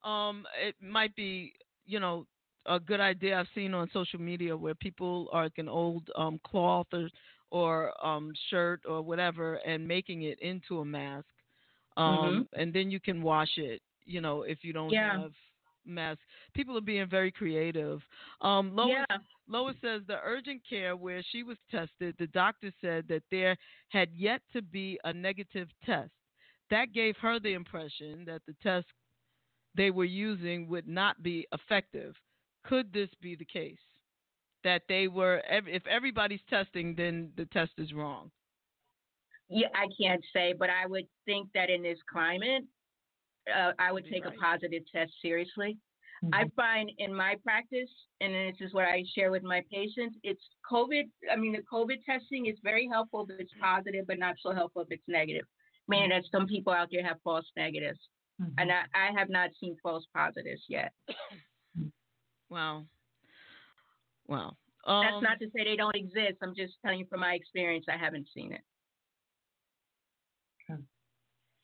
Um, it might be, you know, a good idea I've seen on social media where people are like an old um, cloth or or um, shirt or whatever and making it into a mask, um, mm-hmm. and then you can wash it. You know, if you don't yeah. have mask. People are being very creative. Um, Lois, yeah. Lois says the urgent care where she was tested, the doctor said that there had yet to be a negative test. That gave her the impression that the test they were using would not be effective. Could this be the case? That they were, if everybody's testing, then the test is wrong. Yeah, I can't say, but I would think that in this climate, uh, I would take right. a positive test seriously. Mm-hmm. I find in my practice, and this is what I share with my patients, it's COVID. I mean, the COVID testing is very helpful if it's positive, but not so helpful if it's negative. Meaning that some people out there have false negatives. Mm-hmm. And I, I have not seen false positives yet. [coughs] Wow. Wow. Um, That's not to say they don't exist. I'm just telling you from my experience, I haven't seen it.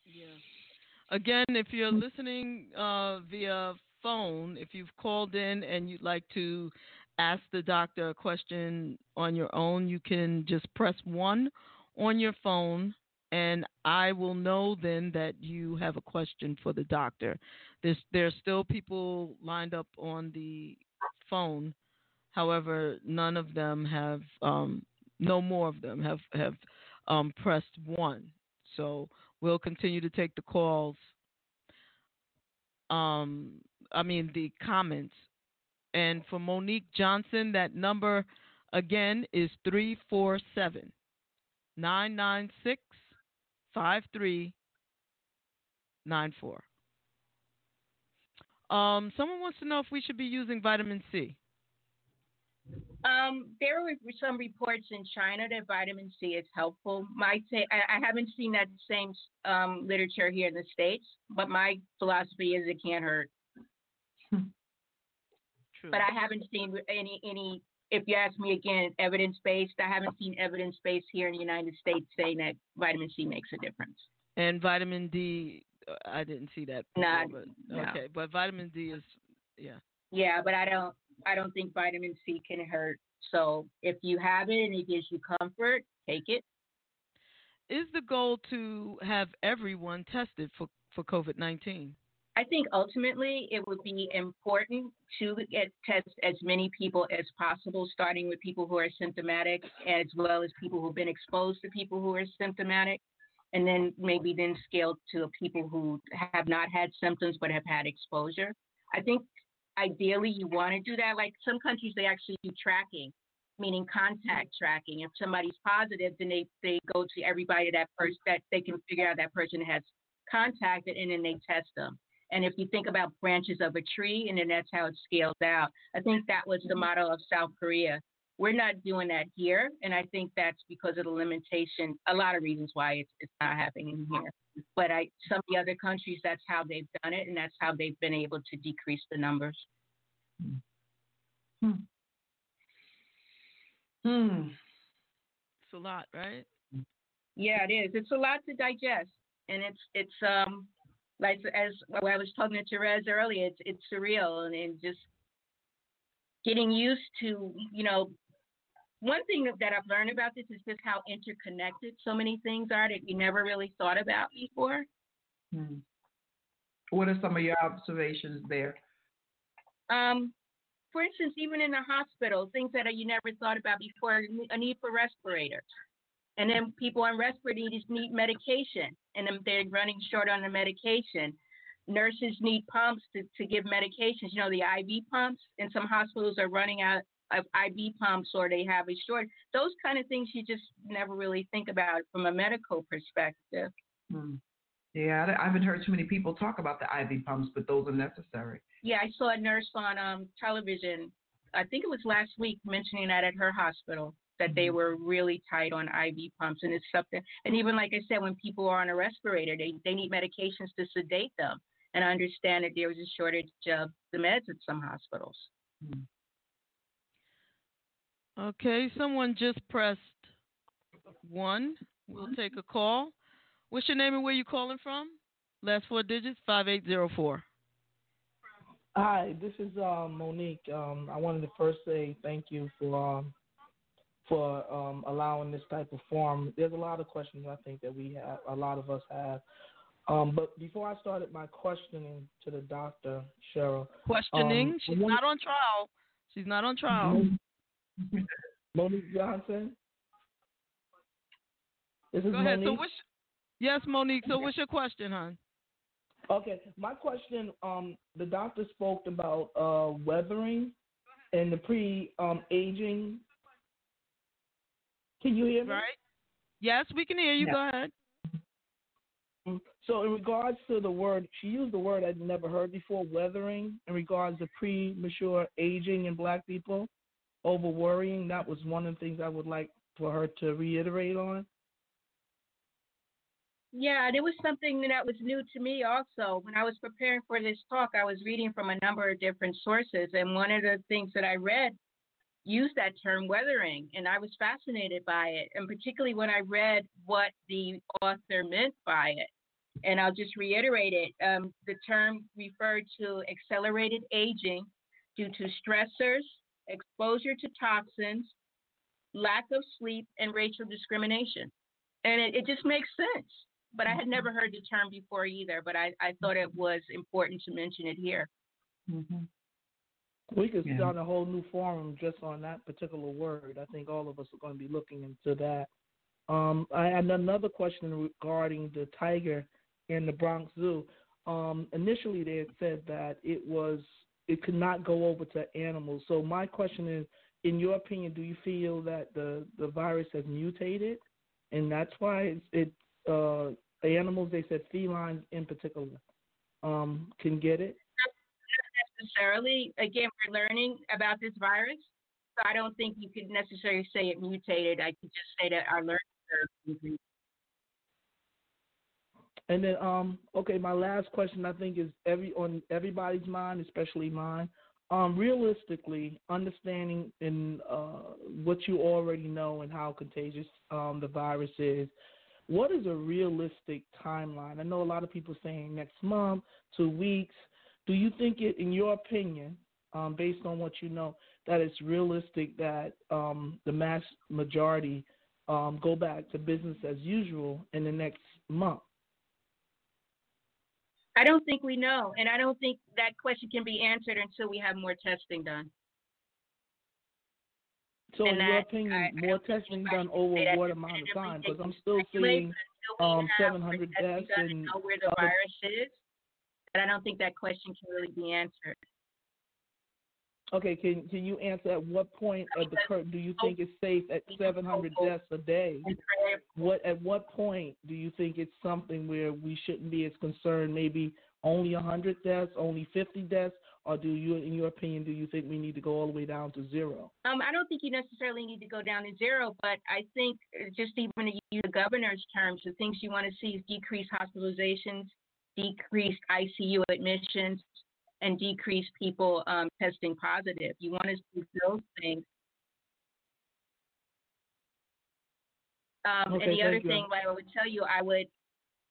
Yeah. Again, if you're listening uh, via phone, if you've called in and you'd like to ask the doctor a question on your own, you can just press one on your phone, and I will know then that you have a question for the doctor. There's there's still people lined up on the phone. However, none of them have, um, no more of them have have um, pressed one. So we'll continue to take the calls. Um, I mean the comments. And for Monique Johnson, that number again is 347 996 5394. Um, someone wants to know if we should be using vitamin C. Um, there were some reports in China that vitamin C is helpful. My ta- I, I haven't seen that same um, literature here in the states, but my philosophy is it can't hurt. True. But I haven't seen any any. If you ask me again, evidence based, I haven't seen evidence based here in the United States saying that vitamin C makes a difference. And vitamin D, uh, didn't see that. Not, before, but, no. Okay, but vitamin D is, yeah. Yeah, but I don't. I don't think vitamin C can hurt. So if you have it and it gives you comfort, take it. Is the goal to have everyone tested for for COVID nineteen? I think ultimately it would be important to get test as many people as possible, starting with people who are symptomatic, as well as people who've been exposed to people who are symptomatic, and then maybe then scale to people who have not had symptoms but have had exposure. I think ideally you want to do that. Like some countries, they actually do tracking, meaning contact tracking. If somebody's positive, then they, they go to everybody that person that they can figure out that person has contacted, and then they test them. And if you think about branches of a tree, and then that's how it scales out. I think that was the model of South Korea. We're not doing that here, and I think that's because of the limitation. A lot of reasons why it's, it's not happening here. But I, some of the other countries, that's how they've done it, and that's how they've been able to decrease the numbers. Hmm. Hmm. It's a lot, right? Yeah, it is. It's a lot to digest, and it's it's um like as I was talking to Terez earlier, it's it's surreal and, and just getting used to you know. One thing that, that I've learned about this is just how interconnected so many things are that you never really thought about before. Hmm. What are some of your observations there? Um, for instance, even in the hospital, things that you never thought about before, a need for respirators. And then people on respirators need medication, and then they're running short on the medication. Nurses need pumps to, to give medications. You know, the IV pumps, and some hospitals are running out of IV pumps or they have a short. Those kind of things you just never really think about from a medical perspective. Hmm. Yeah, I haven't heard too many people talk about the IV pumps, but those are necessary. Yeah, I saw a nurse on um, television. I think it was last week mentioning that at her hospital that they Mm-hmm. were really tight on IV pumps, and it's something. And even like I said, when people are on a respirator, they they need medications to sedate them. And I understand that there was a shortage of the meds at some hospitals. Hmm. Okay, someone just pressed one. We'll take a call. What's your name and where you calling from? Last four digits, 5804. Hi, this is uh, Monique. Um, I wanted to first say thank you for um, for um, allowing this type of forum. There's a lot of questions I think that we have, a lot of us have. Um, but before I started my questioning to the doctor, Cherryl, Questioning. Um, She's not on trial. She's not on trial. [laughs] Monique Johnson. This is Go ahead. Monique. So what's Yes, Monique. So what's your question, hon? Okay, my question. Um, the doctor spoke about uh, weathering and the pre um, aging. Can you hear me? Right? Yes, we can hear you. Yeah. Go ahead. Mm, So, in regards to the word, she used the word I'd never heard before, weathering. In regards to premature aging in Black people, over worrying. That was one of the things I would like for her to reiterate on. Yeah, and it was something that was new to me also. When I was preparing for this talk, I was reading from a number of different sources, and one of the things that I read used that term weathering, and I was fascinated by it, and particularly when I read what the author meant by it. And I'll just reiterate it. Um, the term referred to accelerated aging due to stressors, exposure to toxins, lack of sleep, and racial discrimination. And it, it just makes sense. But I had never heard the term before either, but I, I thought it was important to mention it here. Mm-hmm. We could Yeah. start a whole new forum just on that particular word. I think all of us are going to be looking into that. Um, I had another question regarding the tiger in the Bronx Zoo. Um, initially, they had said that it was it could not go over to animals. So my question is, in your opinion, do you feel that the the virus has mutated, and that's why it's, it uh, animals? They said felines in particular um, can get it. Necessarily, again, we're learning about this virus, so I don't think you could necessarily say it mutated. I could just say that our learning curve increased. And then, um, okay, my last question I think is every on everybody's mind, especially mine. Um, realistically, understanding in uh, what you already know and how contagious um, the virus is, what is a realistic timeline? I know a lot of people saying next month, two weeks. Do you think it, in your opinion, um, based on what you know, that it's realistic that um, the mass majority um, go back to business as usual in the next month? I don't think we know, and I don't think that question can be answered until we have more testing done. So, And in your opinion, I- I more testing done over what amount of time? Because I'm still seeing but until we um, 700 the testing deaths and and know where the virus is, and I don't think that question can really be answered. Okay, can can you answer at what point of the curve do you think it's safe at 700 deaths a day? What at what point do you think it's something where we shouldn't be as concerned? Maybe only 100 deaths, only 50 deaths, or do you, in your opinion, do you think we need to go all the way down to zero? Um, I don't think you necessarily need to go down to zero, but I think uh, just even to use the governor's terms, the things you want to see is decreased hospitalizations, decreased ICU admissions, and decreased people um, testing positive. You want to see those things. Um, okay, and the other you. thing, I would tell you, I would,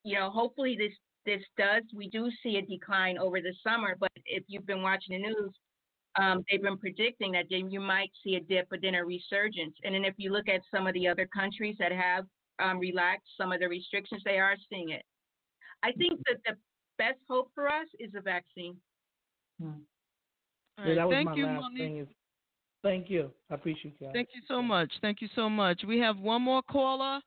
you know, hopefully this this does, we do see a decline over the summer, but if you've been watching the news, um, they've been predicting that you might see a dip, but then a resurgence. And then if you look at some of the other countries that have um, relaxed some of the restrictions, they are seeing it. I think that the best hope for us is a vaccine. Hmm. Right, yeah, that was thank my you, last Monique. thing. Is, thank you. I appreciate that. Thank you so much. Thank you so much. We have one more caller,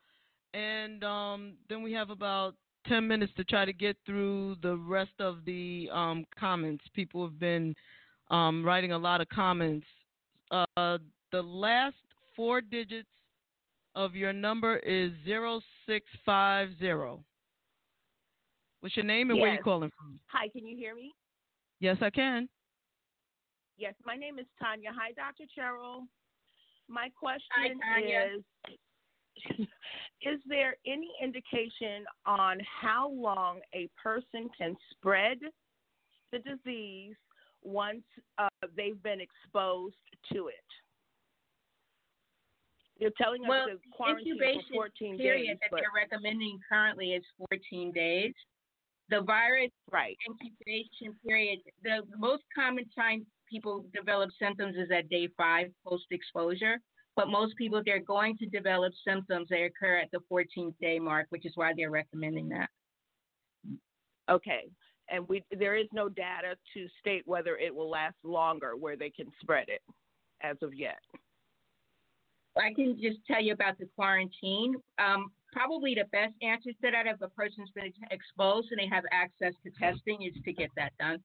and um, then we have about 10 minutes to try to get through the rest of the um, comments. People have been um, writing a lot of comments. Uh, the last four digits of your number is 0650. What's your name and yes. where you calling from? Hi, can you hear me? Yes, I can. Yes, my name is Tanya. Hi, Dr. Cherryl. My question Hi, is [laughs] is there any indication on how long a person can spread the disease once uh, they've been exposed to it? You're telling us well, the quarantine incubation for 14 period days, that but they're recommending currently is 14 days. The virus right incubation period, the most common time people develop symptoms is at day five post exposure. But most people, they're going to develop symptoms, they occur at the 14th day mark, which is why they're recommending that. Okay. And we there is no data to state whether it will last longer where they can spread it as of yet. I can just tell you about the quarantine. Um, probably the best answer to that if a person's been exposed and they have access to testing is to get that done.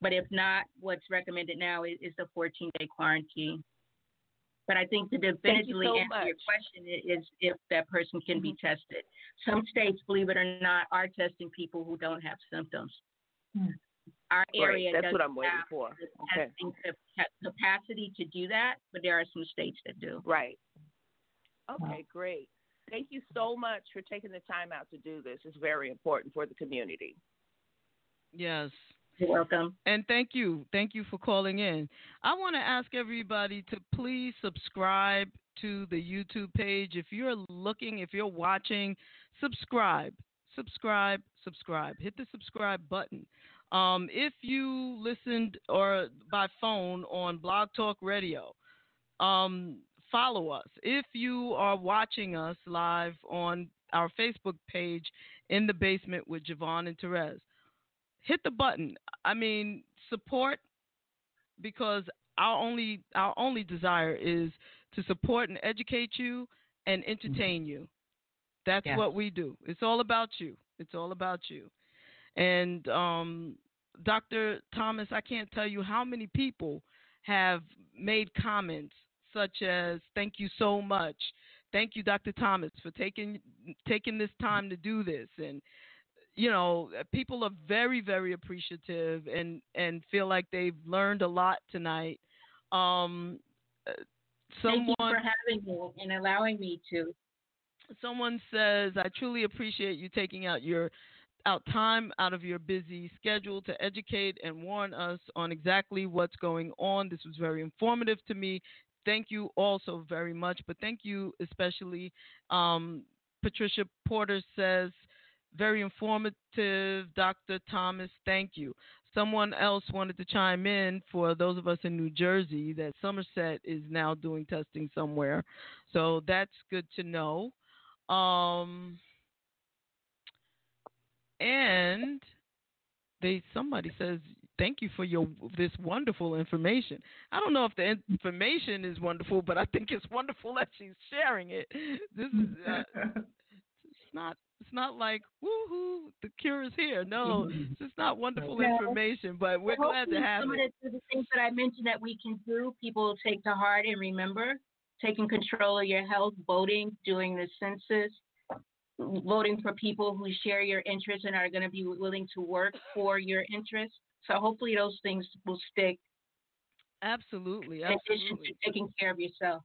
But if not, what's recommended now is, is the 14 day quarantine. But I think to definitively so answer much. your question is if that person can be Mm-hmm. tested. Some states, believe it or not, are testing people who don't have symptoms. Hmm. Our Great. area That's doesn't what I'm waiting have for. the Okay. capacity to do that, but there are some states that do. Right. Okay, great. Thank you so much for taking the time out to do this. It's very important for the community. Yes. You're welcome. And thank you. Thank you for calling in. I want to ask everybody to please subscribe to the YouTube page. If you're looking, if you're watching, subscribe. Subscribe, subscribe. Hit the subscribe button. Um, if you listened or by phone on Blog Talk Radio, um, follow us. If you are watching us live on our Facebook page, In the Basement with JaVonne and Terez, hit the button. I mean, support because our only our only desire is to support and educate you and entertain you. That's Yes. what we do. It's all about you. It's all about you. And um, Dr. Thomas, I can't tell you how many people have made comments such as "Thank you so much." Thank you, Dr. Thomas, for taking taking this time to do this, and you know, people are very, very appreciative and and feel like they've learned a lot tonight. Um, someone, Thank you for having me and allowing me to. someone says, "I truly appreciate you taking out your out time out of your busy schedule to educate and warn us on exactly what's going on. This was very informative to me. Thank you also very much, but thank you especially." Um, Patricia Porter says, very informative, Dr. Thomas. Thank you. Someone else wanted to chime in for those of us in New Jersey that Somerset is now doing testing somewhere. So that's good to know. Um, and they somebody says thank you for your this wonderful information. I don't know if the information is wonderful, but I think it's wonderful that she's sharing it. This is uh, it's not it's not like woohoo the cure is here. No, it's just not wonderful No. information, but we're Well, glad to have some it. of the, things that I mentioned that we can do, people take to heart and remember. Taking control of your health, voting, doing the census, voting for people who share your interests and are going to be willing to work for your interests. So hopefully those things will stick. Absolutely, In addition to taking care of yourself.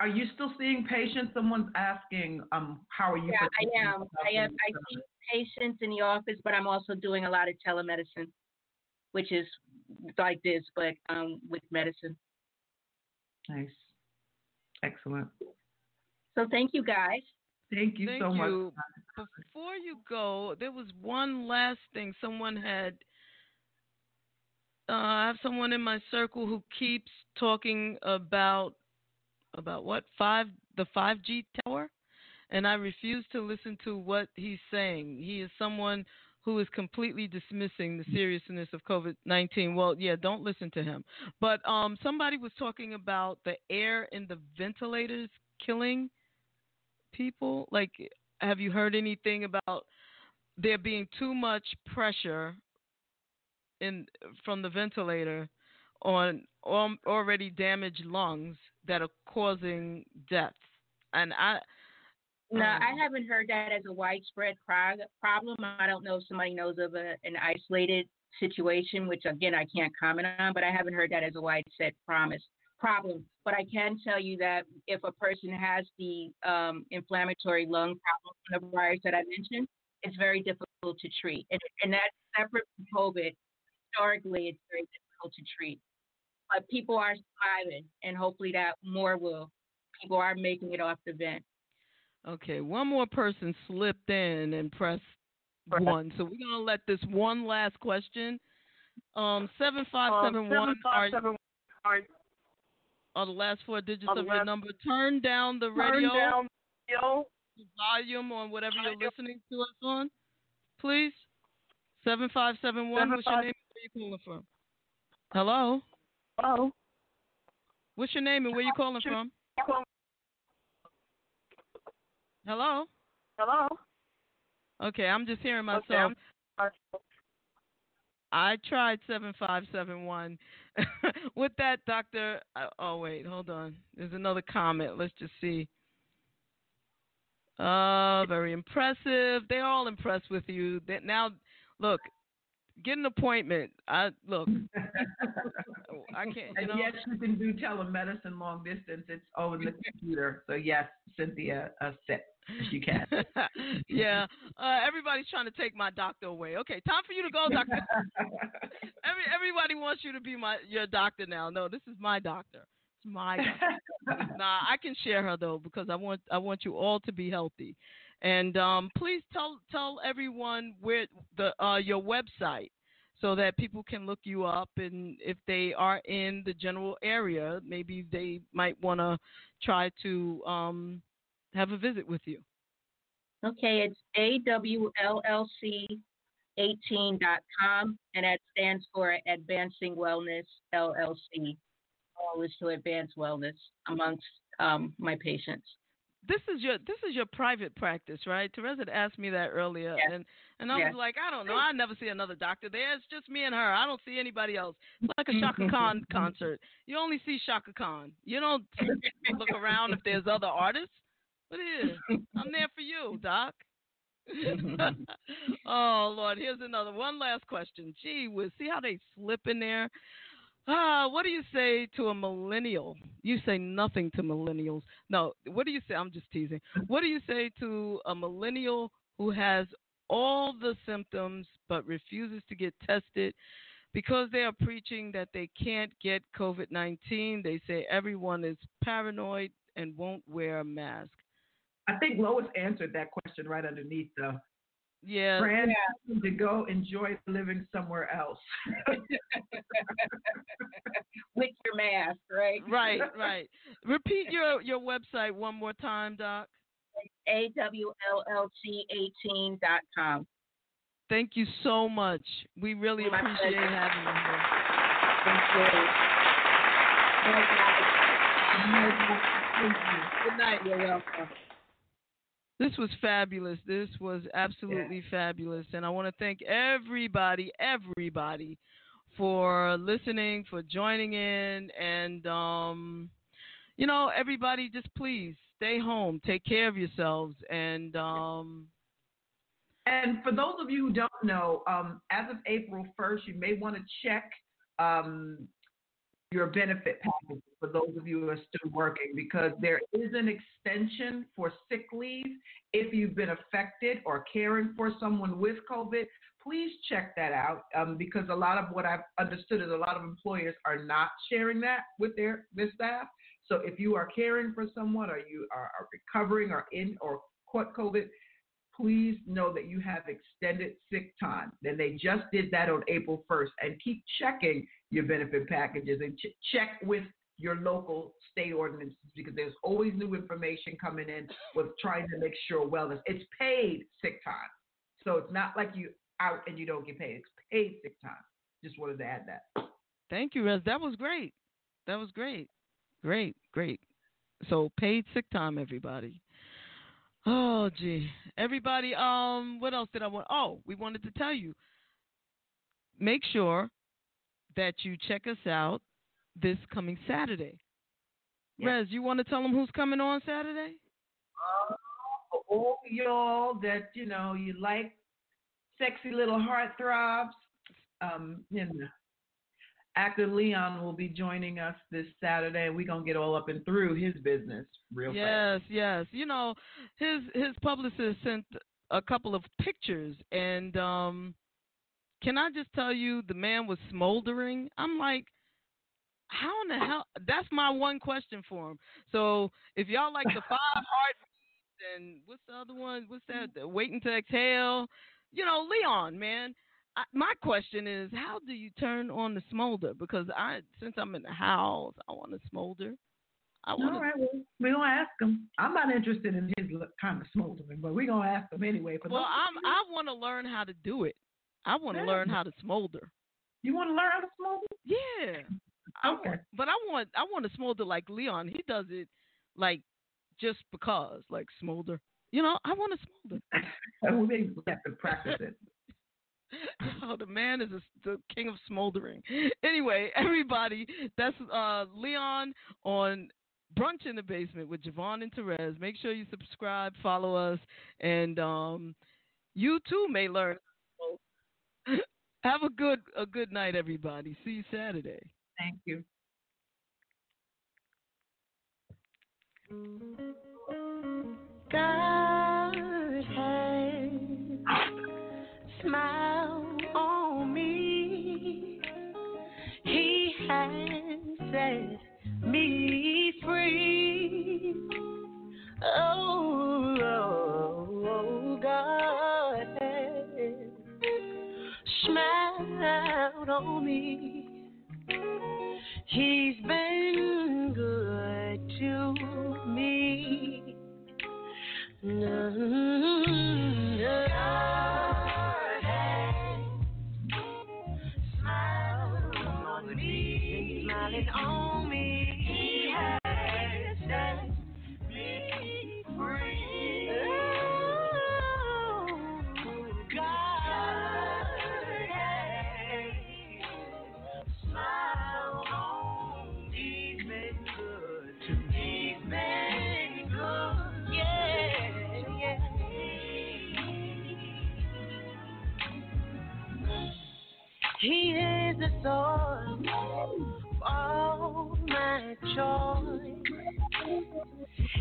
Are you still seeing patients? Someone's asking, um, how are you? Yeah, I am. I am. I see patients in the office, but I'm also doing a lot of telemedicine, which is like this, but um, with medicine. Nice. Excellent. So thank you guys. Thank you Thank so you. much. Before you go, there was one last thing. Someone had. Uh, I have someone in my circle who keeps talking about about what five the five G tower, and I refuse to listen to what he's saying. He is someone who is completely dismissing the seriousness of COVID nineteen. Well, yeah, don't listen to him. But um, somebody was talking about the air in the ventilators killing people. Like, have you heard anything about there being too much pressure in from the ventilator on already damaged lungs that are causing deaths? And I No, um, I haven't heard that as a widespread prog- problem. I don't know if somebody knows of a, an isolated situation, which again I can't comment on, but I haven't heard that as a widespread promise problem. But I can tell you that if a person has the um, inflammatory lung problem from the virus that I mentioned, it's very difficult to treat, and, and that's separate from COVID. Historically, it's very difficult to treat, but people are surviving, and hopefully that more will. People are making it off the vent. Okay, one more person slipped in and pressed one, so we're gonna let this one last question. Um, seven five seven one are, are the last four digits of your last- number. Turn down the Turn radio down radio. volume on whatever you're listening to us on, please. Seven five seven one. What's your name? You calling from? Hello. Hello. What's your name and where you calling from? Hello. Hello. Okay, I'm just hearing myself. I tried 7571. [laughs] With that, Doctor. Uh, oh, wait, hold on. There's another comment. Let's just see. Uh, very impressive. They're all impressed with you. They, now, look, get an appointment. I look. [laughs] I can't. You And know. yes, you can do telemedicine long distance. It's over the [laughs] computer. So yes, Cynthia, uh, sit. You can. [laughs] yeah. Uh, everybody's trying to take my doctor away. Okay, time for you to go, doctor. Every everybody wants you to be my your doctor now. No, this is my doctor. It's my doctor. nah, I can share her though because I want I want you all to be healthy. And um, please tell tell everyone where the uh, your website so that people can look you up and if they are in the general area, maybe they might want to try to um, have a visit with you. Okay, it's AWLLC18.com, and that stands for Advancing Wellness LLC. All is to advance wellness amongst um, my patients. This is your this is your private practice, right? Terez had asked me that earlier, Yes. and and I Yes. was like, I don't know, I never see another doctor there. It's just me and her. I don't see anybody else. It's like a Shaka [laughs] Khan concert. You only see Chaka Khan. You don't [laughs] look around if there's other artists. But here, I'm there for you, Doc. Mm-hmm. [laughs] oh Lord, here's another one last question. Gee whiz, see how they slip in there? Ah, what do you say to a millennial? You say nothing to millennials. No, what do you say? I'm just teasing. What do you say to a millennial who has all the symptoms but refuses to get tested because they are preaching that they can't get COVID 19? They say everyone is paranoid and won't wear a mask. I think Lois answered that question right underneath though. Yeah. Fran to go enjoy living somewhere else. [laughs] With your mask, right? Right, [laughs] right. Repeat your your website one more time, Doc. AWLLC18.com. Thank you so much. We really My appreciate pleasure. having you here. Thank you. Thank you. Good night. You're welcome. This was fabulous. This was absolutely fabulous. And I want to thank everybody, everybody for listening, for joining in. And, um, you know, everybody just please stay home, take care of yourselves. And um, And for those of you who don't know, um, as of April 1st, you may want to check um, your benefit package for those of you who are still working because there is an extension for sick leave if you've been affected or caring for someone with COVID. Please check that out um, because a lot of what I've understood is a lot of employers are not sharing that with their, their staff. So if you are caring for someone or you are, are recovering or in or caught COVID, please know that you have extended sick time. Then they just did that on April 1st. And keep checking your benefit packages and ch- check with your local state ordinances because there's always new information coming in with trying to make sure wellness. It's paid sick time. So it's not like you out and you don't get paid. It's paid sick time. Just wanted to add that. Thank you, Rez. That was great. That was great. Great, great. So paid sick time, everybody. Oh gee. Everybody, um, what else did I want? Oh, we wanted to tell you. Make sure that you check us out this coming Saturday. Yes. Rez, you want to tell them who's coming on Saturday? Uh, all y'all that you know you like sexy little heartthrobs, um, you know, actor Leon will be joining us this Saturday, and we're gonna get all up and through his business real fast. yes, yes. You know, his his publicist sent a couple of pictures, and um, can I just tell you, the man was smoldering. I'm like, how in the hell? That's my one question for him. So if y'all like the five [laughs] heartbeats and what's the other one? What's that? The waiting to exhale. You know, Leon, man. I, my question is, how do you turn on the smolder? Because I, since I'm in the house, I want to smolder. I want. All right, well, we're gonna ask him. I'm not interested in his kind of smoldering, but we're gonna ask him anyway. For Well, I'm. I want to learn how to do it. I want to Yeah. learn how to smolder. You want to learn how to smolder? Yeah. I Okay. want, but I want. I want to smolder like Leon. He does it, like just because, like smolder. You know, I want to smolder. [laughs] we may have to practice it. [laughs] oh, the man is a, the king of smoldering. Anyway, everybody, that's uh, Leon on Brunch in the Basement with JaVonne and Terez. Make sure you subscribe, follow us, and um, you too may learn. [laughs] Have a good a good night, everybody. See you Saturday. Thank you. God has smiled on me. He has set me free. Oh, oh, smiled on me. He's been good to me. Smiling of all my joy.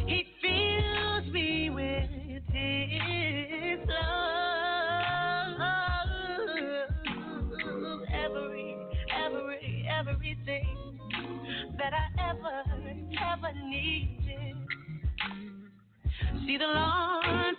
He fills me with His love. Every, every, everything that I ever, ever needed. See, the Lord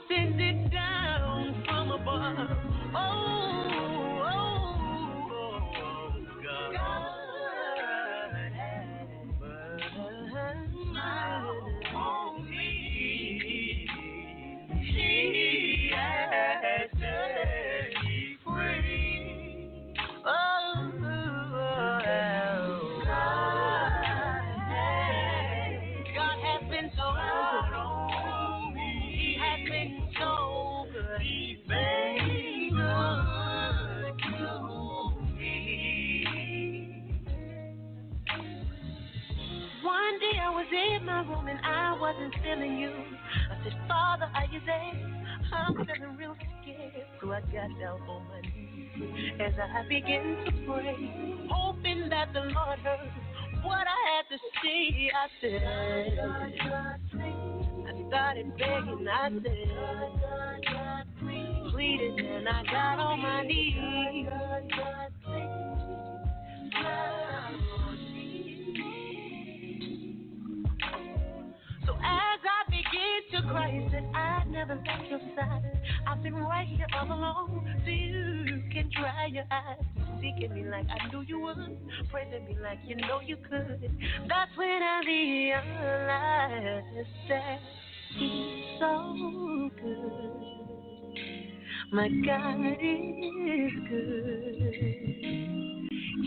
I wasn't feeling you. I said, Father, are you there? I'm feeling real scared, so I got down on my knees as I began to pray, hoping that the Lord heard what I had to say. I said, I started begging, I said, pleading, and I got on my knees. To you said I never left your side. I've been right here all along, so you can dry your eyes. Seeking me like I knew you would, praising me like you know you could. That's when I realized that He's so good. My God is good.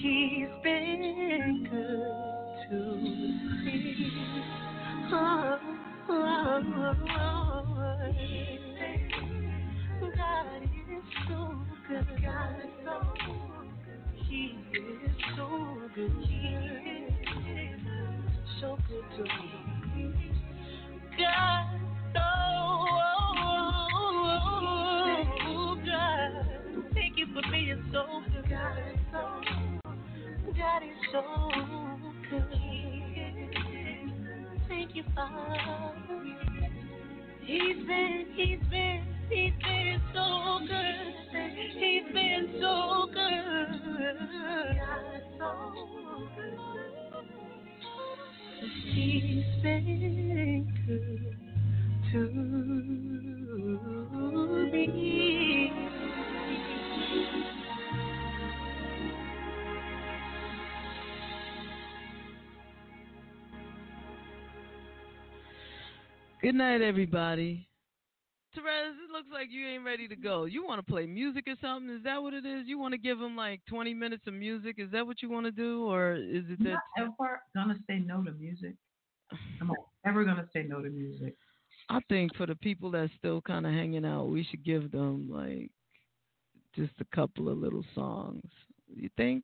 He's been good to me. Oh, oh, oh, God is so she is so good, she is so good to me. God so God Thank you for me, you're so good, God is Daddy so good. Thank you, Father. He's been, he's been, he's been so good. He's been so good. God so good. He's been good to me. Good night, everybody. Terez, it looks like you ain't ready to go. You want to play music or something? Is that what it is? You want to give them like 20 minutes of music? Is that what you want to do? Or is it I'm that? not ever gonna say no to music. I'm not ever gonna say no to music. I think for the people that's still kind of hanging out, we should give them like just a couple of little songs. You think?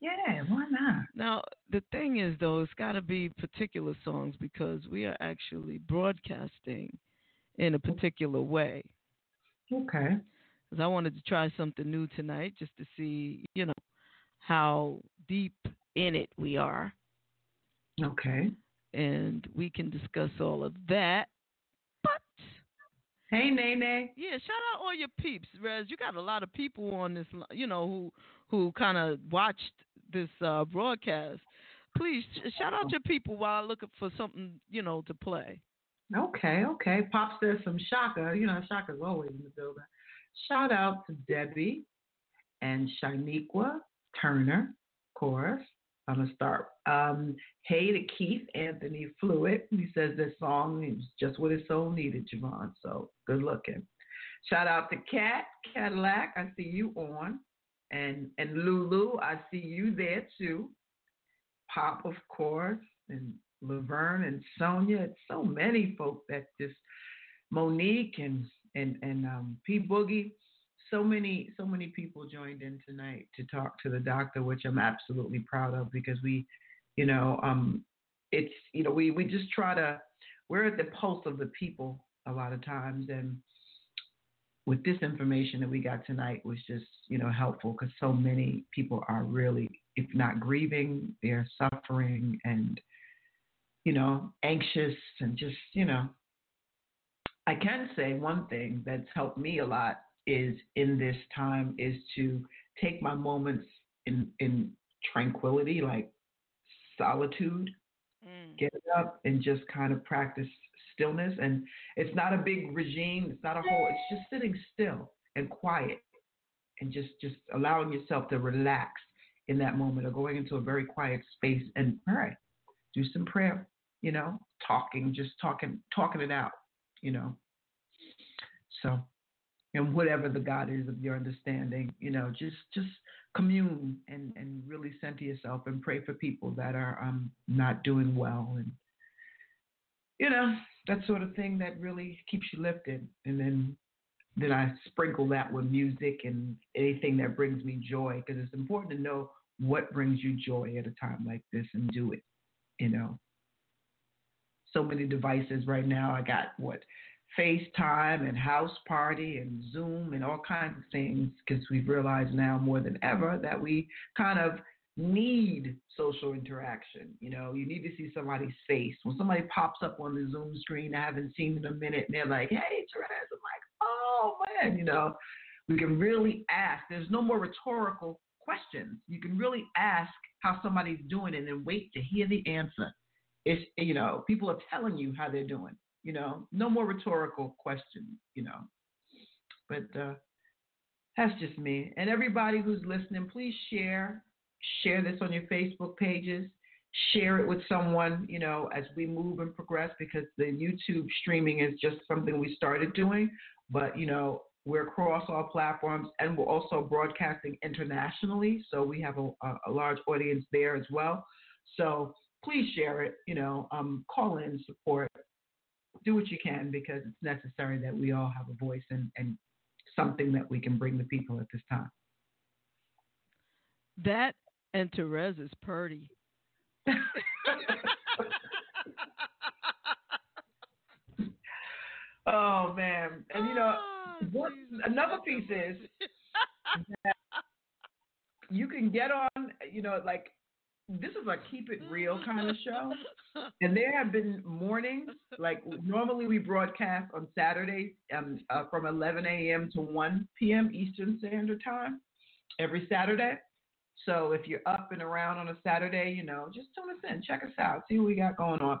Yeah, why not? Now, the thing is, though, it's got to be particular songs because we are actually broadcasting in a oh. particular way. Okay. Because I wanted to try something new tonight just to see, you know, how deep in it we are. Okay. And we can discuss all of that. But Hey, Nene. yeah, shout out all your peeps, Rez. You got a lot of people on this, you know, who who kind of watched this uh, broadcast. Please shout out your people while I look for something, you know, to play. Okay, okay. Pops there's some Chaka. You know, Chaka's always in the building. Shout out to Debbie and Shaniqua Turner, chorus. I'm gonna start. Um, hey to Keith Anthony Fluid. He says this song is just what his soul needed, JaVonne. So good looking. Shout out to Cat Cadillac. I see you on. And and Lulu, I see you there too. Pop, of course, and Laverne and Sonia. It's so many folk that just Monique and and and um, P Boogie. So many so many people joined in tonight to talk to the doctor, which I'm absolutely proud of because we, you know, um, it's you know we we just try to we're at the pulse of the people a lot of times and with this information that we got tonight was just you know helpful because so many people are really if not grieving they're suffering and you know anxious and just you know. I can say one thing that's helped me a lot is in this time is to take my moments in in tranquility like solitude mm. get up and just kind of practice stillness. And it's not a big regime. It's not a whole. It's just sitting still and quiet, and just just allowing yourself to relax in that moment, or going into a very quiet space and pray. Do some prayer. You know, talking, just talking, talking it out. You know. So, and whatever the God is of your understanding, you know, just just commune and and really center yourself and pray for people that are um not doing well and you know that sort of thing that really keeps you lifted. And then then I sprinkle that with music and anything that brings me joy because it's important to know what brings you joy at a time like this and do it you know? So many devices right now. I got what FaceTime and house party and Zoom and all kinds of things because we've realized now more than ever that we kind of need social interaction. You know, you need to see somebody's face. When somebody pops up on the Zoom screen I haven't seen in a minute and they're like, hey, Terez, I'm like, oh man, you know, we can really ask. There's no more rhetorical questions. You can really ask how somebody's doing and then wait to hear the answer. It's, you know, people are telling you how they're doing. You know, no more rhetorical questions, you know. But uh, that's just me. And everybody who's listening, please share. Share this on your Facebook pages. Share it with someone, you know, as we move and progress because the YouTube streaming is just something we started doing. But, you know, we're across all platforms and we're also broadcasting internationally. So we have a, a large audience there as well. So please share it, you know, um, call in, support, do what you can because it's necessary that we all have a voice and, and something that we can bring to people at this time. That and Terez's Purdy. [laughs] oh man, and you know, what, another piece is [laughs] that you can get on, you know, like this is a keep it real kind of show. And there have been mornings, like normally we broadcast on Saturdays um, uh, from 11 a.m. to 1 p.m. Eastern Standard Time every Saturday. So if you're up and around on a Saturday, you know, just tune us in, check us out, see what we got going on.